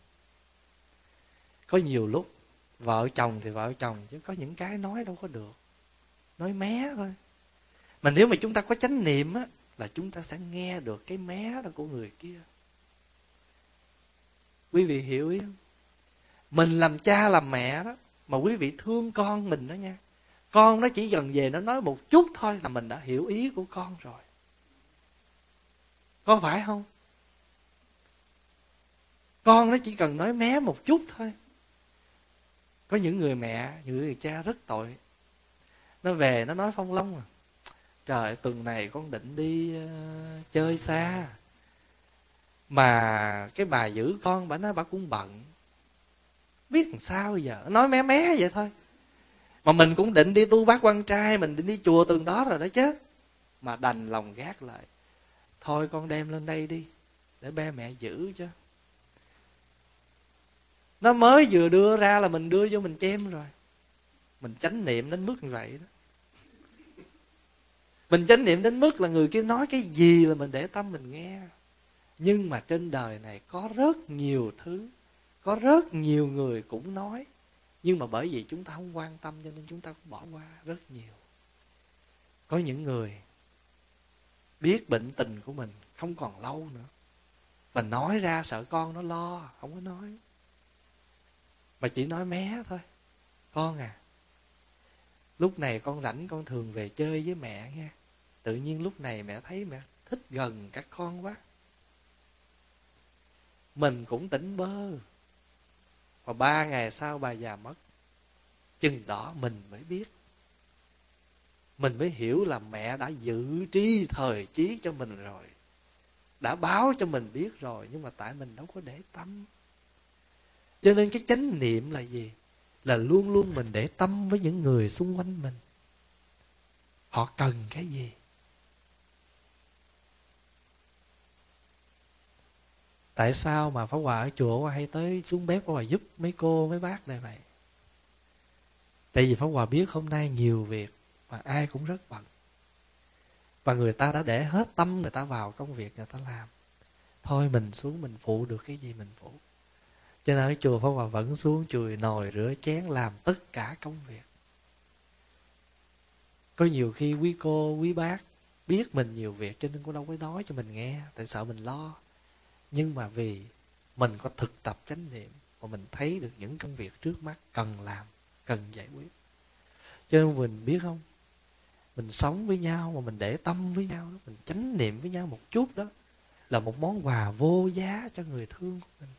Có nhiều lúc, vợ chồng thì vợ chồng, chứ có những cái nói đâu có được. Nói mé thôi. Mà nếu mà chúng ta có chánh niệm á, là chúng ta sẽ nghe được cái mé đó của người kia. Quý vị hiểu ý không? Mình làm cha làm mẹ đó, mà quý vị thương con mình đó nha. Con nó chỉ gần về nó nói một chút thôi là mình đã hiểu ý của con rồi có phải không? Con nó chỉ cần nói mé một chút thôi. Có những người mẹ những người cha rất tội. Nó về nó nói phong long à. Trời tuần này con định đi uh, chơi xa. Mà cái bà giữ con bà nói bà cũng bận. Biết làm sao giờ? Nói mé mé vậy thôi. Mà mình cũng định đi tu bác quan trai mình định đi chùa tuần đó rồi đó chứ. Mà đành lòng gác lại thôi con đem lên đây đi, để ba mẹ giữ cho. Nó mới vừa đưa ra là mình đưa cho mình chém rồi. Mình chánh niệm đến mức như vậy đó. Mình chánh niệm đến mức là người kia nói cái gì là mình để tâm mình nghe. Nhưng mà trên đời này có rất nhiều thứ, có rất nhiều người cũng nói. Nhưng mà bởi vì chúng ta không quan tâm cho nên chúng ta cũng bỏ qua rất nhiều. Có những người biết bệnh tình của mình, không còn lâu nữa. Mình nói ra sợ con nó lo, không có nói. Mà chỉ nói mé thôi. Con à lúc này con rảnh con thường về chơi với mẹ nha. Tự nhiên lúc này mẹ thấy mẹ thích gần các con quá. Mình cũng tỉnh bơ. Và ba ngày sau bà già mất, chừng đó mình mới biết mình mới hiểu là mẹ đã dự tri thời trí cho mình rồi. Đã báo cho mình biết rồi, nhưng mà tại mình đâu có để tâm. Cho nên cái chánh niệm là gì? Là luôn luôn mình để tâm với những người xung quanh mình. Họ cần cái gì? Tại sao mà pháp hòa ở chùa hay tới xuống bếp pháp hòa giúp mấy cô, mấy bác này vậy? Tại vì pháp hòa biết hôm nay nhiều việc và ai cũng rất bận. Và người ta đã để hết tâm người ta vào công việc người ta làm. Thôi mình xuống mình phụ được cái gì mình phụ. Cho nên ở chùa pháp hòa vẫn xuống chùi nồi rửa chén làm tất cả công việc. Có nhiều khi quý cô, quý bác biết mình nhiều việc cho nên cũng đâu có nói cho mình nghe, tại sợ mình lo. Nhưng mà vì mình có thực tập chánh niệm và mình thấy được những công việc trước mắt cần làm, cần giải quyết. Cho nên mình biết không? Mình sống với nhau mà mình để tâm với nhau mình chánh niệm với nhau một chút đó là một món quà vô giá cho người thương của mình.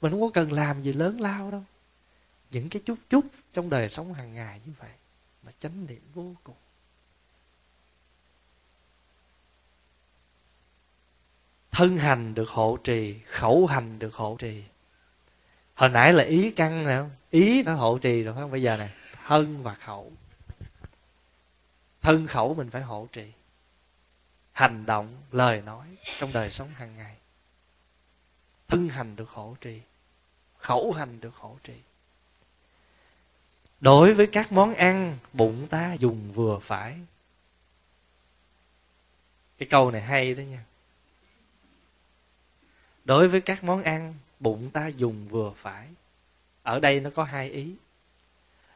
Mình không có cần làm gì lớn lao đâu. Những cái chút chút trong đời sống hàng ngày như vậy mà chánh niệm vô cùng. Thân hành được hộ trì, khẩu hành được hộ trì. Hồi nãy là ý căn nè ý phải hộ trì rồi không? Bây giờ này thân và khẩu thân khẩu mình phải hộ trì. Hành động, lời nói trong đời sống hàng ngày. Thân hành được hộ trì, khẩu hành được hộ trì. Đối với các món ăn, bụng ta dùng vừa phải. Cái câu này hay đó nha. Đối với các món ăn, bụng ta dùng vừa phải. Ở đây nó có hai ý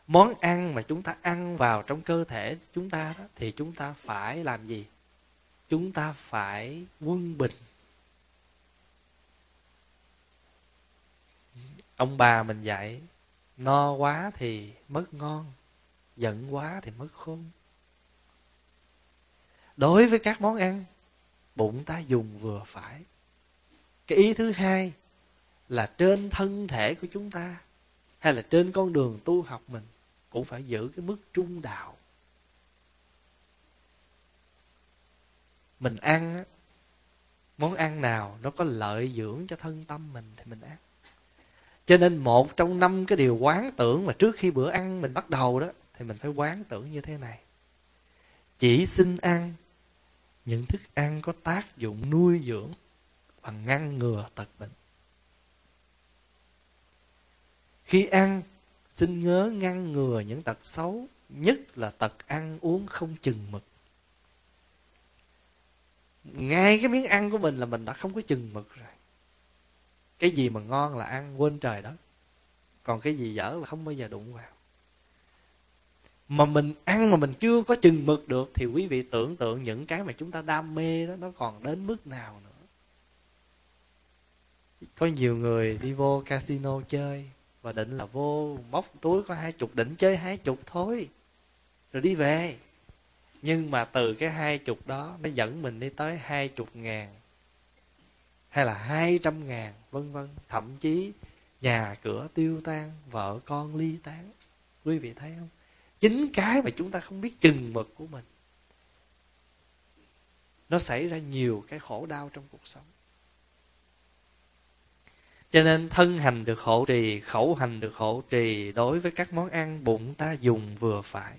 món ăn mà chúng ta ăn vào trong cơ thể chúng ta đó, thì chúng ta phải làm gì? Chúng ta phải quân bình. Ông bà mình dạy, no quá thì mất ngon, giận quá thì mất khôn. Đối với các món ăn, bụng ta dùng vừa phải. Cái ý thứ hai là trên thân thể của chúng ta hay là trên con đường tu học mình? Cũng phải giữ cái mức trung đạo. Mình ăn món ăn nào nó có lợi dưỡng cho thân tâm mình thì mình ăn. Cho nên một trong năm cái điều quán tưởng mà trước khi bữa ăn mình bắt đầu đó, thì mình phải quán tưởng như thế này. Chỉ xin ăn, những thức ăn có tác dụng nuôi dưỡng và ngăn ngừa tật bệnh. Khi ăn xin nhớ ngăn ngừa những tật xấu, nhất là tật ăn uống không chừng mực. Ngay cái miếng ăn của mình là mình đã không có chừng mực rồi. Cái gì mà ngon là ăn, quên trời đó còn cái gì dở là không bao giờ đụng vào. Mà mình ăn mà mình chưa có chừng mực được, thì quý vị tưởng tượng những cái mà chúng ta đam mê đó, nó còn đến mức nào nữa. Có nhiều người đi vô casino chơi và định là vô móc túi có hai chục, định chơi hai chục thôi, rồi đi về. Nhưng mà từ cái hai chục đó, nó dẫn mình đi tới hai chục ngàn, hay là hai trăm ngàn, vân vân. Thậm chí nhà cửa tiêu tan, vợ con ly tán. Quý vị thấy không? Chính cái mà chúng ta không biết chừng mực của mình, nó xảy ra nhiều cái khổ đau trong cuộc sống cho nên thân hành được hộ trì, khẩu hành được hộ trì đối với các món ăn bụng ta dùng vừa phải.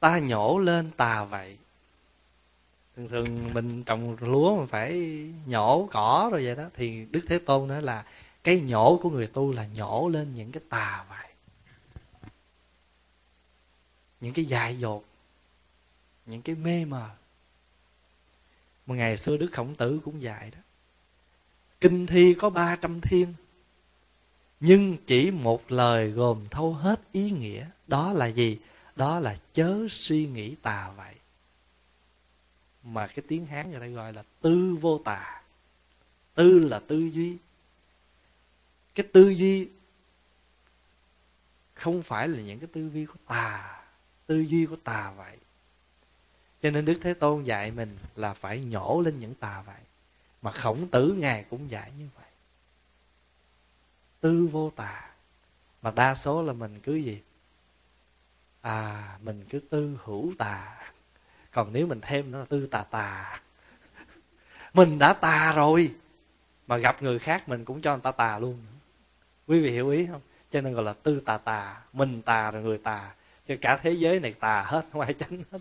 Ta nhổ lên tà vậy thường thường mình trồng lúa mình phải nhổ cỏ rồi vậy đó, thì đức thế tôn nói là cái nhổ của người tu là nhổ lên những cái tà vậy những cái dại dột, những cái mê mờ. Mà ngày xưa đức khổng tử cũng dạy đó, kinh thi có 300 thiên, nhưng chỉ một lời gồm thâu hết ý nghĩa, đó là gì? Đó là chớ suy nghĩ tà vậy mà cái tiếng hán người ta gọi là tư vô tà. Tư là tư duy. Cái tư duy không phải là những cái tư duy của tà. Tư duy của tà vậy. Cho nên đức thế tôn dạy mình là phải nhổ lên những tà vậy. Mà khổng tử ngài cũng dạy như vậy. Tư vô tà. Mà đa số là mình cứ gì? À mình cứ tư hữu tà còn nếu mình thêm nó là tư tà tà. Mình đã tà rồi, mà gặp người khác mình cũng cho người ta tà luôn. Quý vị hiểu ý không? Cho nên gọi là tư tà tà. Mình tà rồi người tà. Cho cả thế giới này tà hết, không ai tránh hết.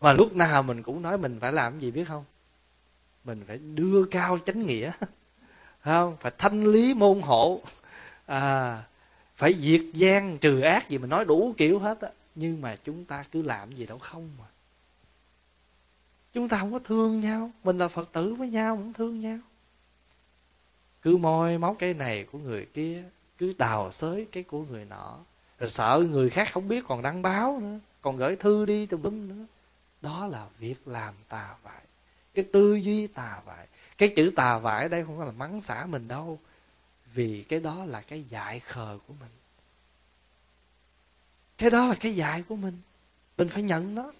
Mà lúc nào mình cũng nói mình phải làm gì biết không? Mình phải đưa cao chánh nghĩa. Không, phải thanh lý môn hộ. À phải diệt gian trừ ác gì mình nói đủ kiểu hết á. Nhưng mà chúng ta cứ làm gì đâu không mà chúng ta không có thương nhau. Mình là phật tử với nhau cũng thương nhau. Cứ moi móc cái này của người kia, cứ đào xới cái của người nọ. Rồi sợ người khác không biết còn đăng báo nữa, còn gửi thư đi tùm lum nữa. Đó là việc làm tà vại cái tư duy tà vại cái chữ tà vải ở đây không phải là mắng xả mình đâu. Vì cái đó là cái dại khờ của mình. Cái đó là cái dại của mình. Mình phải nhận nó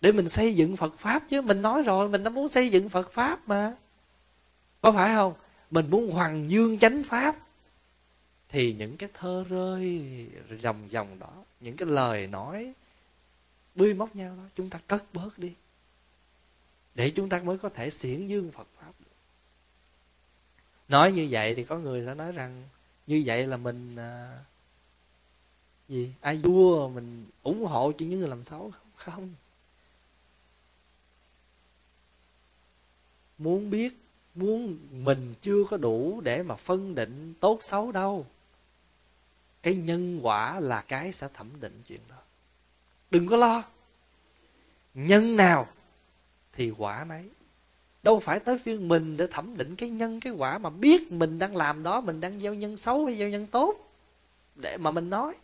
để mình xây dựng phật pháp chứ. Mình nói rồi mình đã muốn xây dựng phật pháp mà. Có phải không? Mình muốn hoàng dương chánh pháp. Thì những cái thơ rơi dòng dòng đó những cái lời nói bươi móc nhau đó chúng ta cất bớt đi. Để chúng ta mới có thể xiển dương phật pháp được. Nói như vậy thì có người sẽ nói rằng như vậy là mình à, gì? Ai vua mình ủng hộ cho những người làm xấu không? Không. Muốn biết, muốn mình chưa có đủ để mà phân định tốt xấu đâu. Cái nhân quả là cái sẽ thẩm định chuyện đó. Đừng có lo. Nhân nào thì quả nấy. Đâu phải tới phiên mình để thẩm định cái nhân, cái quả mà biết mình đang làm đó, mình đang gieo nhân xấu hay gieo nhân tốt để mà mình nói.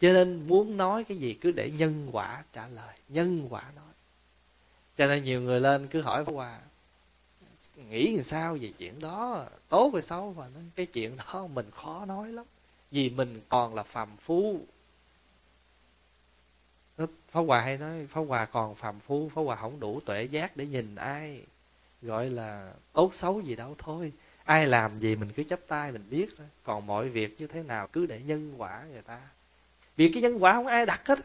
Cho nên muốn nói cái gì cứ để nhân quả trả lời, nhân quả nói. Cho nên nhiều người lên cứ hỏi Pháp Hòa nghĩ làm sao về chuyện đó? Tốt hay xấu mà cái chuyện đó mình khó nói lắm. Vì mình còn là phàm phu. Pháp Hòa hay nói phá Hòa còn phàm phu phá Hòa không đủ tuệ giác để nhìn ai. Gọi là tốt xấu gì đâu thôi. Ai làm gì mình cứ chấp tay mình biết. Còn mọi việc như thế nào cứ để nhân quả người ta. Vì cái nhân quả không ai đặt hết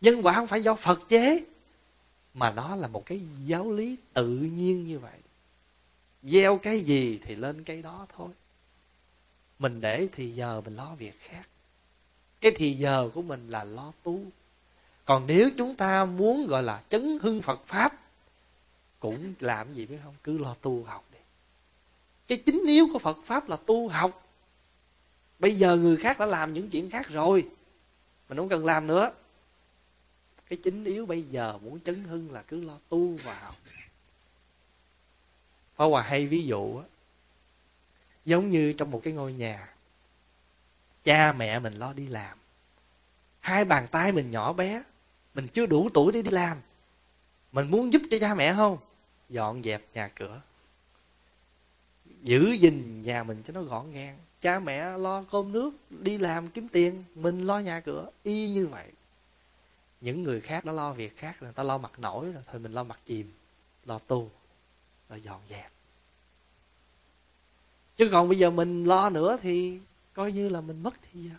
Nhân quả không phải do Phật chế. Mà nó là một cái giáo lý tự nhiên như vậy. Gieo cái gì thì lên cái đó thôi. Mình để thì giờ mình lo việc khác. Cái thì giờ của mình là lo tu. Còn nếu chúng ta muốn, gọi là, chấn hưng phật pháp, cũng làm gì biết không? Cứ lo tu học đi. Cái chính yếu của phật pháp là tu học. Bây giờ người khác đã làm những chuyện khác rồi, mình không cần làm nữa. Cái chính yếu bây giờ muốn chấn hưng là cứ lo tu và học Phá Hòa hay ví dụ á, Giống như trong một cái ngôi nhà, Cha mẹ mình lo đi làm, Hai bàn tay mình nhỏ bé, mình chưa đủ tuổi để đi làm, mình muốn giúp cho cha mẹ không? Dọn dẹp nhà cửa, giữ gìn nhà mình cho nó gọn gàng. Cha mẹ lo cơm nước, đi làm kiếm tiền, mình lo nhà cửa, y như vậy. Những người khác nó lo việc khác, người ta lo mặt nổi rồi, thôi mình lo mặt chìm, lo tu rồi dọn dẹp. Chứ còn bây giờ mình lo nữa thì coi như là mình mất thì giờ.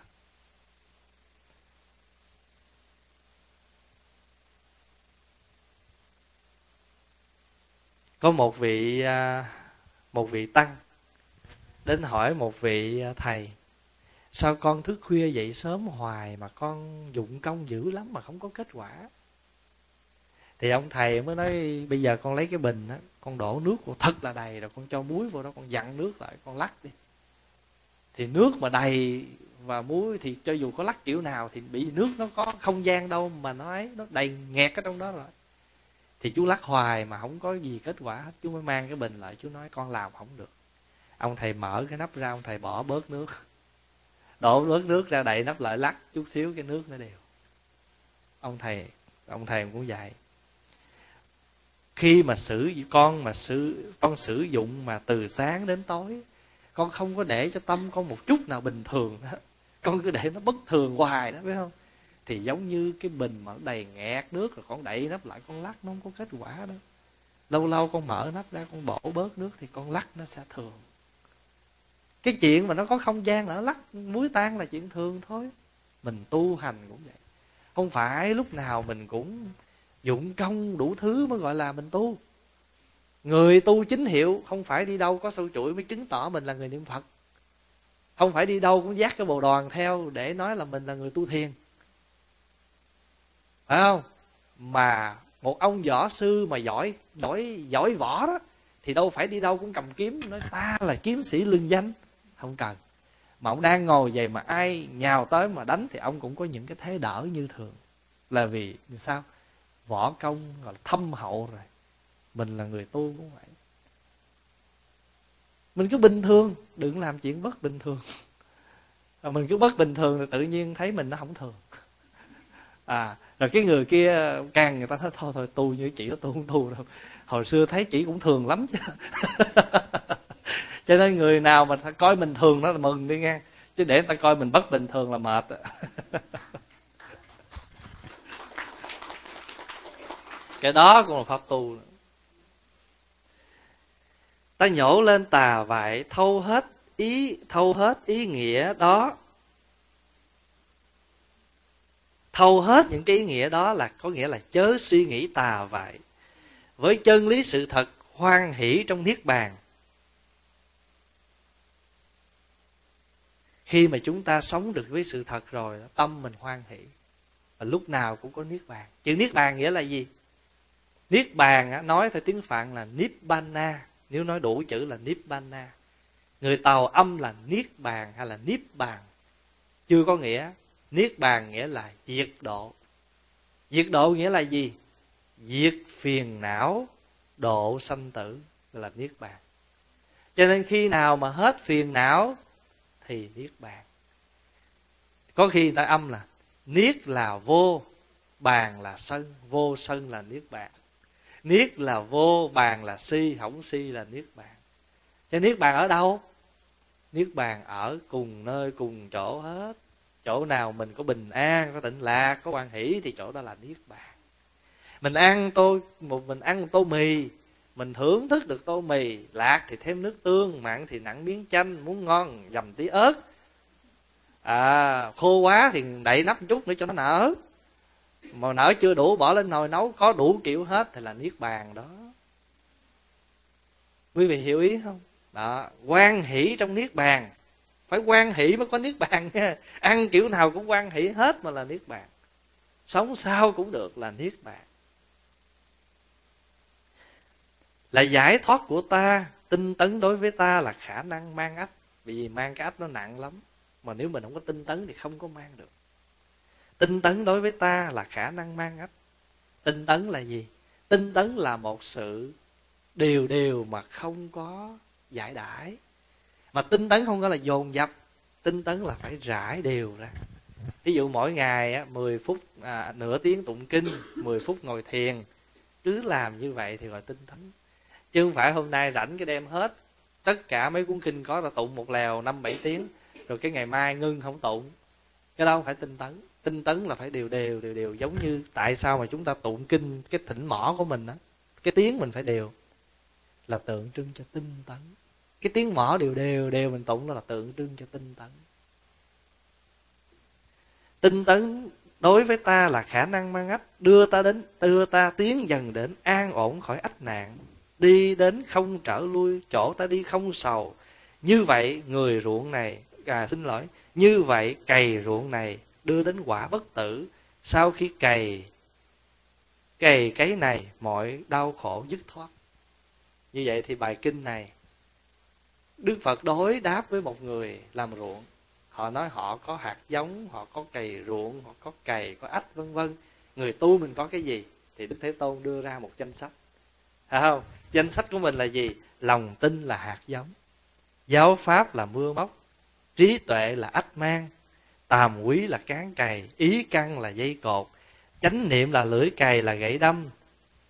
Có một vị à, một vị tăng đến hỏi một vị à, thầy, sao con thức khuya dậy sớm hoài mà con dụng công dữ lắm mà không có kết quả? Thì ông thầy mới nói, bây giờ con lấy cái bình đó con đổ nước con thật là đầy rồi, con cho muối vào đó, con dặn nước lại, con lắc đi. Thì nước mà đầy và muối thì cho dù có lắc kiểu nào thì bị nước nó có không gian đâu mà nó ấy, nó đầy nghẹt ở trong đó rồi. Thì chú lắc hoài mà không có gì kết quả hết, chú mới mang cái bình lại, chú nói, con làm không được. Ông thầy mở cái nắp ra, ông thầy bỏ bớt nước. Đổ bớt nước ra, đậy nắp lại lắc chút xíu, cái nước nó đều. Ông thầy ông thầy cũng dạy khi mà sử, con mà sử, con sử dụng mà từ sáng đến tối, con không có để cho tâm con một chút nào bình thường đó. Con cứ để nó bất thường hoài đó, phải không? Thì giống như cái bình mà đầy nghẹt nước rồi con đậy nắp lại, con lắc nó không có kết quả đâu lâu lâu con mở nắp ra, con bổ bớt nước thì con lắc nó sẽ thường. Cái chuyện mà nó có không gian là nó lắc muối tan là chuyện thường thôi. Mình tu hành cũng vậy. Không phải lúc nào mình cũng dụng công đủ thứ mới gọi là mình tu. Người tu chính hiệu không phải đi đâu có sâu chuỗi mới chứng tỏ mình là người niệm phật. Không phải đi đâu cũng dắt cái bồ đoàn theo để nói là mình là người tu thiền. Phải không? Mà một ông võ sư mà giỏi giỏi giỏi võ đó, thì đâu phải đi đâu cũng cầm kiếm, nói ta là kiếm sĩ lương danh. Không cần. Mà ông đang ngồi vậy mà ai nhào tới mà đánh thì ông cũng có những cái thế đỡ như thường. Là vì sao? Võ công gọi là thâm hậu rồi. Mình là người tu cũng vậy. Mình cứ bình thường, đừng làm chuyện bất bình thường. Rồi mình cứ bất bình thường thì tự nhiên thấy mình nó không thường. À rồi cái người kia, càng người ta nói, thôi thôi, tu như chị nó tu không tu đâu. Hồi xưa thấy chị cũng thường lắm chứ. Cho nên người nào mà coi mình thường đó là mừng đi nghe. Chứ để người ta coi mình bất bình thường là mệt. cái đó cũng là pháp tu ta nhổ lên tà vậy thâu hết ý, thâu hết ý nghĩa đó. Thâu hết những cái ý nghĩa đó là, có nghĩa là chớ suy nghĩ tà vậy với chân lý sự thật hoan hỷ trong niết bàn. Khi mà chúng ta sống được với sự thật rồi, tâm mình hoan hỷ. Và lúc nào cũng có niết bàn. Chữ niết bàn nghĩa là gì? Niết bàn nói theo tiếng phạn là nibbana. Nếu nói đủ chữ là nibbana. Người tàu âm là niết bàn hay là niết bàn chưa có nghĩa. Niết bàn nghĩa là diệt độ. Diệt độ nghĩa là gì? Diệt phiền não độ sanh tử là niết bàn. Cho nên khi nào mà hết phiền não thì niết bàn. Có khi người ta âm là niết là vô, bàn là sân, vô sân là niết bàn niết là vô, bàn là si hỏng si là niết bàn. Cho niết bàn ở đâu? Niết bàn ở cùng nơi, cùng chỗ hết. Chỗ nào mình có bình an, có tịnh lạc, có quan hỷ thì chỗ đó là niết bàn. Mình ăn tô một mình ăn một tô mì, mình thưởng thức được tô mì, lạc thì thêm nước tương, mặn thì nặng miếng chanh, muốn ngon, dầm tí ớt. À khô quá thì đậy nắp chút nữa cho nó nở mà nở chưa đủ, bỏ lên nồi nấu, có đủ kiểu hết thì là niết bàn đó. Quý vị hiểu ý không? Đó, quan hỷ trong niết bàn. Phải quan hỷ mới có niết bàn nha. Ăn kiểu nào cũng quan hỷ hết mà là niết bàn. Sống sao cũng được là niết bàn. Là giải thoát của ta, tinh tấn đối với ta là khả năng mang ách. Vì mang cái ách nó nặng lắm. Mà nếu mình không có tinh tấn thì không có mang được tinh tấn đối với ta là khả năng mang ách tinh tấn là gì? Tinh tấn là một sự đều đều mà không có giải đãi. Mà tinh tấn không có là dồn dập tinh tấn là phải rải đều ra. Ví dụ mỗi ngày á, 10 phút à, nửa tiếng tụng kinh 10 phút ngồi thiền cứ làm như vậy thì gọi tinh tấn. Chứ không phải hôm nay rảnh cái đem hết tất cả mấy cuốn kinh có là tụng một lèo năm bảy tiếng rồi cái ngày mai ngưng không tụng. Cái đó không phải tinh tấn tinh tấn là phải đều đều đều đều, giống như tại sao mà chúng ta tụng kinh cái thỉnh mỏ của mình á, cái tiếng mình phải đều là tượng trưng cho tinh tấn. Cái tiếng mỏ đều đều đều mình tụng đó là tượng trưng cho tinh tấn. Tinh tấn đối với ta là khả năng mang ách đưa ta đến, đưa ta tiến dần đến an ổn khỏi ách nạn, đi đến không trở lui, chỗ ta đi không sầu. Như vậy người ruộng này à xin lỗi, như vậy cày ruộng này đưa đến quả bất tử. Sau khi cày cày cái này, mọi đau khổ dứt thoát. Như vậy thì bài kinh này, đức phật đối đáp với một người làm ruộng. Họ nói họ có hạt giống, họ có cày ruộng, họ có cày, có ách, vân vân. Người tu mình có cái gì? Thì đức thế tôn đưa ra một danh sách. Phải không? Danh sách của mình là gì? Lòng tin là hạt giống, giáo pháp là mưa móc, trí tuệ là ách mang tàm quý là cán cày, ý căn là dây cột, chánh niệm là lưỡi cày là gãy đâm.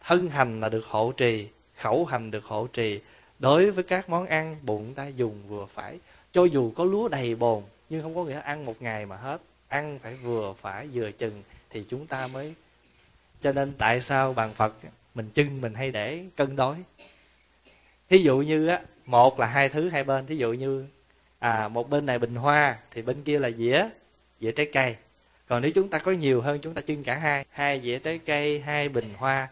Thân hành là được hộ trì, khẩu hành được hộ trì. Đối với các món ăn, bụng ta dùng vừa phải. Cho dù có lúa đầy bồn, nhưng không có nghĩa ăn một ngày mà hết. Ăn phải vừa phải vừa chừng thì chúng ta mới cho nên tại sao bàn phật, mình chưng mình hay để cân đối? Thí dụ như á, một là hai thứ hai bên. Thí dụ như à một bên này bình hoa thì bên kia là dĩa dĩa trái cây. Còn nếu chúng ta có nhiều hơn, chúng ta trưng cả hai. Hai dĩa trái cây, hai bình hoa.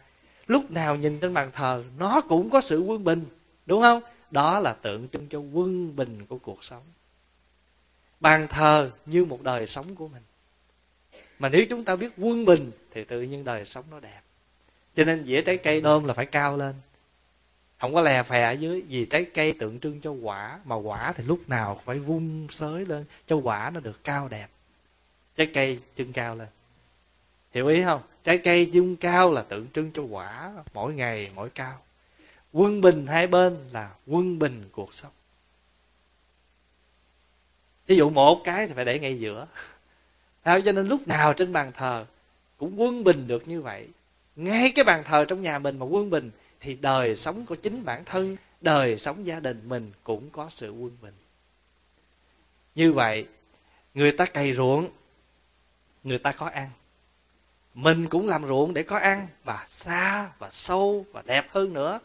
Lúc nào nhìn trên bàn thờ, nó cũng có sự quân bình, đúng không? Đó là tượng trưng cho quân bình của cuộc sống. Bàn thờ như một đời sống của mình. Mà nếu chúng ta biết quân bình, thì tự nhiên đời sống nó đẹp. Cho nên dĩa trái cây đơm là phải cao lên. Không có lè phè ở dưới, vì trái cây tượng trưng cho quả. Mà quả thì lúc nào phải vung sới lên, cho quả nó được cao đẹp trái cây trưng cao lên. Hiểu ý không? Trái cây dung cao là tượng trưng cho quả mỗi ngày, mỗi cao. Quân bình hai bên là quân bình cuộc sống. Ví dụ một cái thì phải để ngay giữa. Sao? cho nên lúc nào trên bàn thờ cũng quân bình được như vậy. Ngay cái bàn thờ trong nhà mình mà quân bình thì đời sống của chính bản thân, đời sống gia đình mình cũng có sự quân bình. Như vậy, người ta cày ruộng người ta có ăn. Mình cũng làm ruộng để có ăn, và xa, và sâu, và đẹp hơn nữa.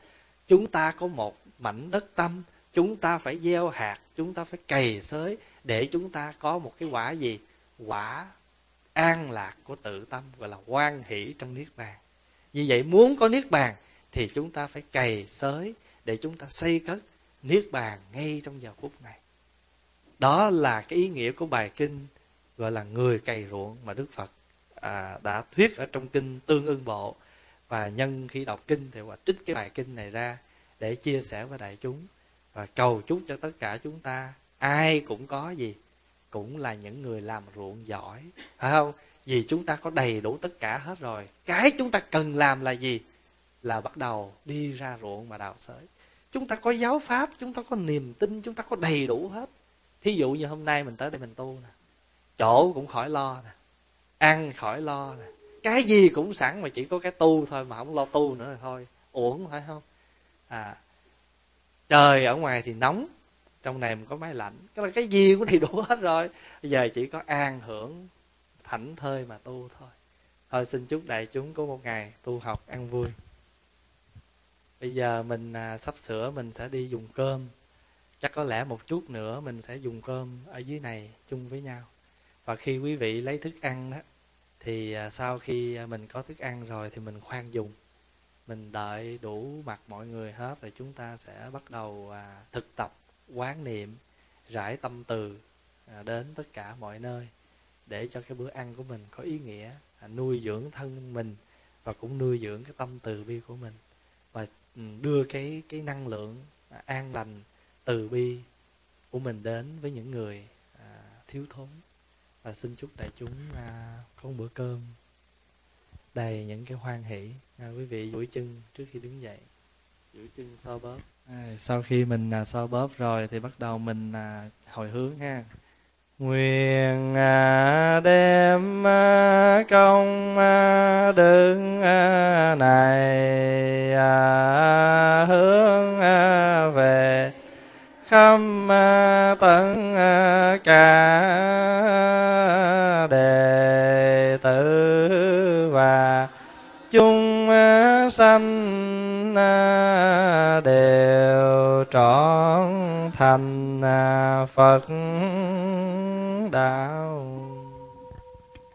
Chúng ta có một mảnh đất tâm, chúng ta phải gieo hạt, chúng ta phải cày xới để chúng ta có một cái quả gì? Quả an lạc của tự tâm, gọi là quan hỷ trong niết bàn. Vì vậy muốn có niết bàn thì chúng ta phải cày xới để chúng ta xây cất niết bàn ngay trong giờ phút này. Đó là cái ý nghĩa của bài kinh gọi là người cày ruộng mà đức phật à, đã thuyết ở trong kinh tương ưng bộ. Và nhân khi đọc kinh thì họ trích cái bài kinh này ra để chia sẻ với đại chúng. Và cầu chúc cho tất cả chúng ta ai cũng có gì cũng là những người làm ruộng giỏi. Phải không? Vì chúng ta có đầy đủ tất cả hết rồi. Cái chúng ta cần làm là gì? Là bắt đầu đi ra ruộng mà đào sới. Chúng ta có giáo pháp chúng ta có niềm tin chúng ta có đầy đủ hết. Thí dụ như hôm nay mình tới đây mình tu nè chỗ cũng khỏi lo nè ăn khỏi lo nè. Cái gì cũng sẵn mà chỉ có cái tu thôi mà không lo tu nữa là thôi. Uổng phải không? À trời ở ngoài thì nóng trong này mình có máy lạnh. Cái là cái gì cũng đầy đủ hết rồi. Bây giờ chỉ có an hưởng thảnh thơi mà tu thôi. Thôi xin chúc đại chúng có một ngày tu học ăn vui. Bây giờ mình à, sắp sửa mình sẽ đi dùng cơm. Chắc có lẽ một chút nữa mình sẽ dùng cơm ở dưới này chung với nhau và khi quý vị lấy thức ăn đó, thì à, sau khi à, mình có thức ăn rồi thì mình khoan dùng. Mình đợi đủ mặt mọi người hết rồi chúng ta sẽ bắt đầu à, thực tập, quán niệm, rải tâm từ đến tất cả mọi nơi để cho cái bữa ăn của mình có ý nghĩa nuôi dưỡng thân mình và cũng nuôi dưỡng cái tâm từ bi của mình. Và ừ, đưa cái cái năng lượng an lành từ bi của mình đến với những người thiếu thốn và xin chúc đại chúng à, có một bữa cơm đầy những cái hoan hỷ. À, quý vị duỗi chân trước khi đứng dậy. Duỗi chân so bóp. À, sau khi mình à, so bóp rồi thì bắt đầu mình à, hồi hướng ha. Nguyện à, đem à, công à, đức à, này à, hướng à, về khắp à, tận à, cả sanh à, đều trọn thành à, Phật đạo.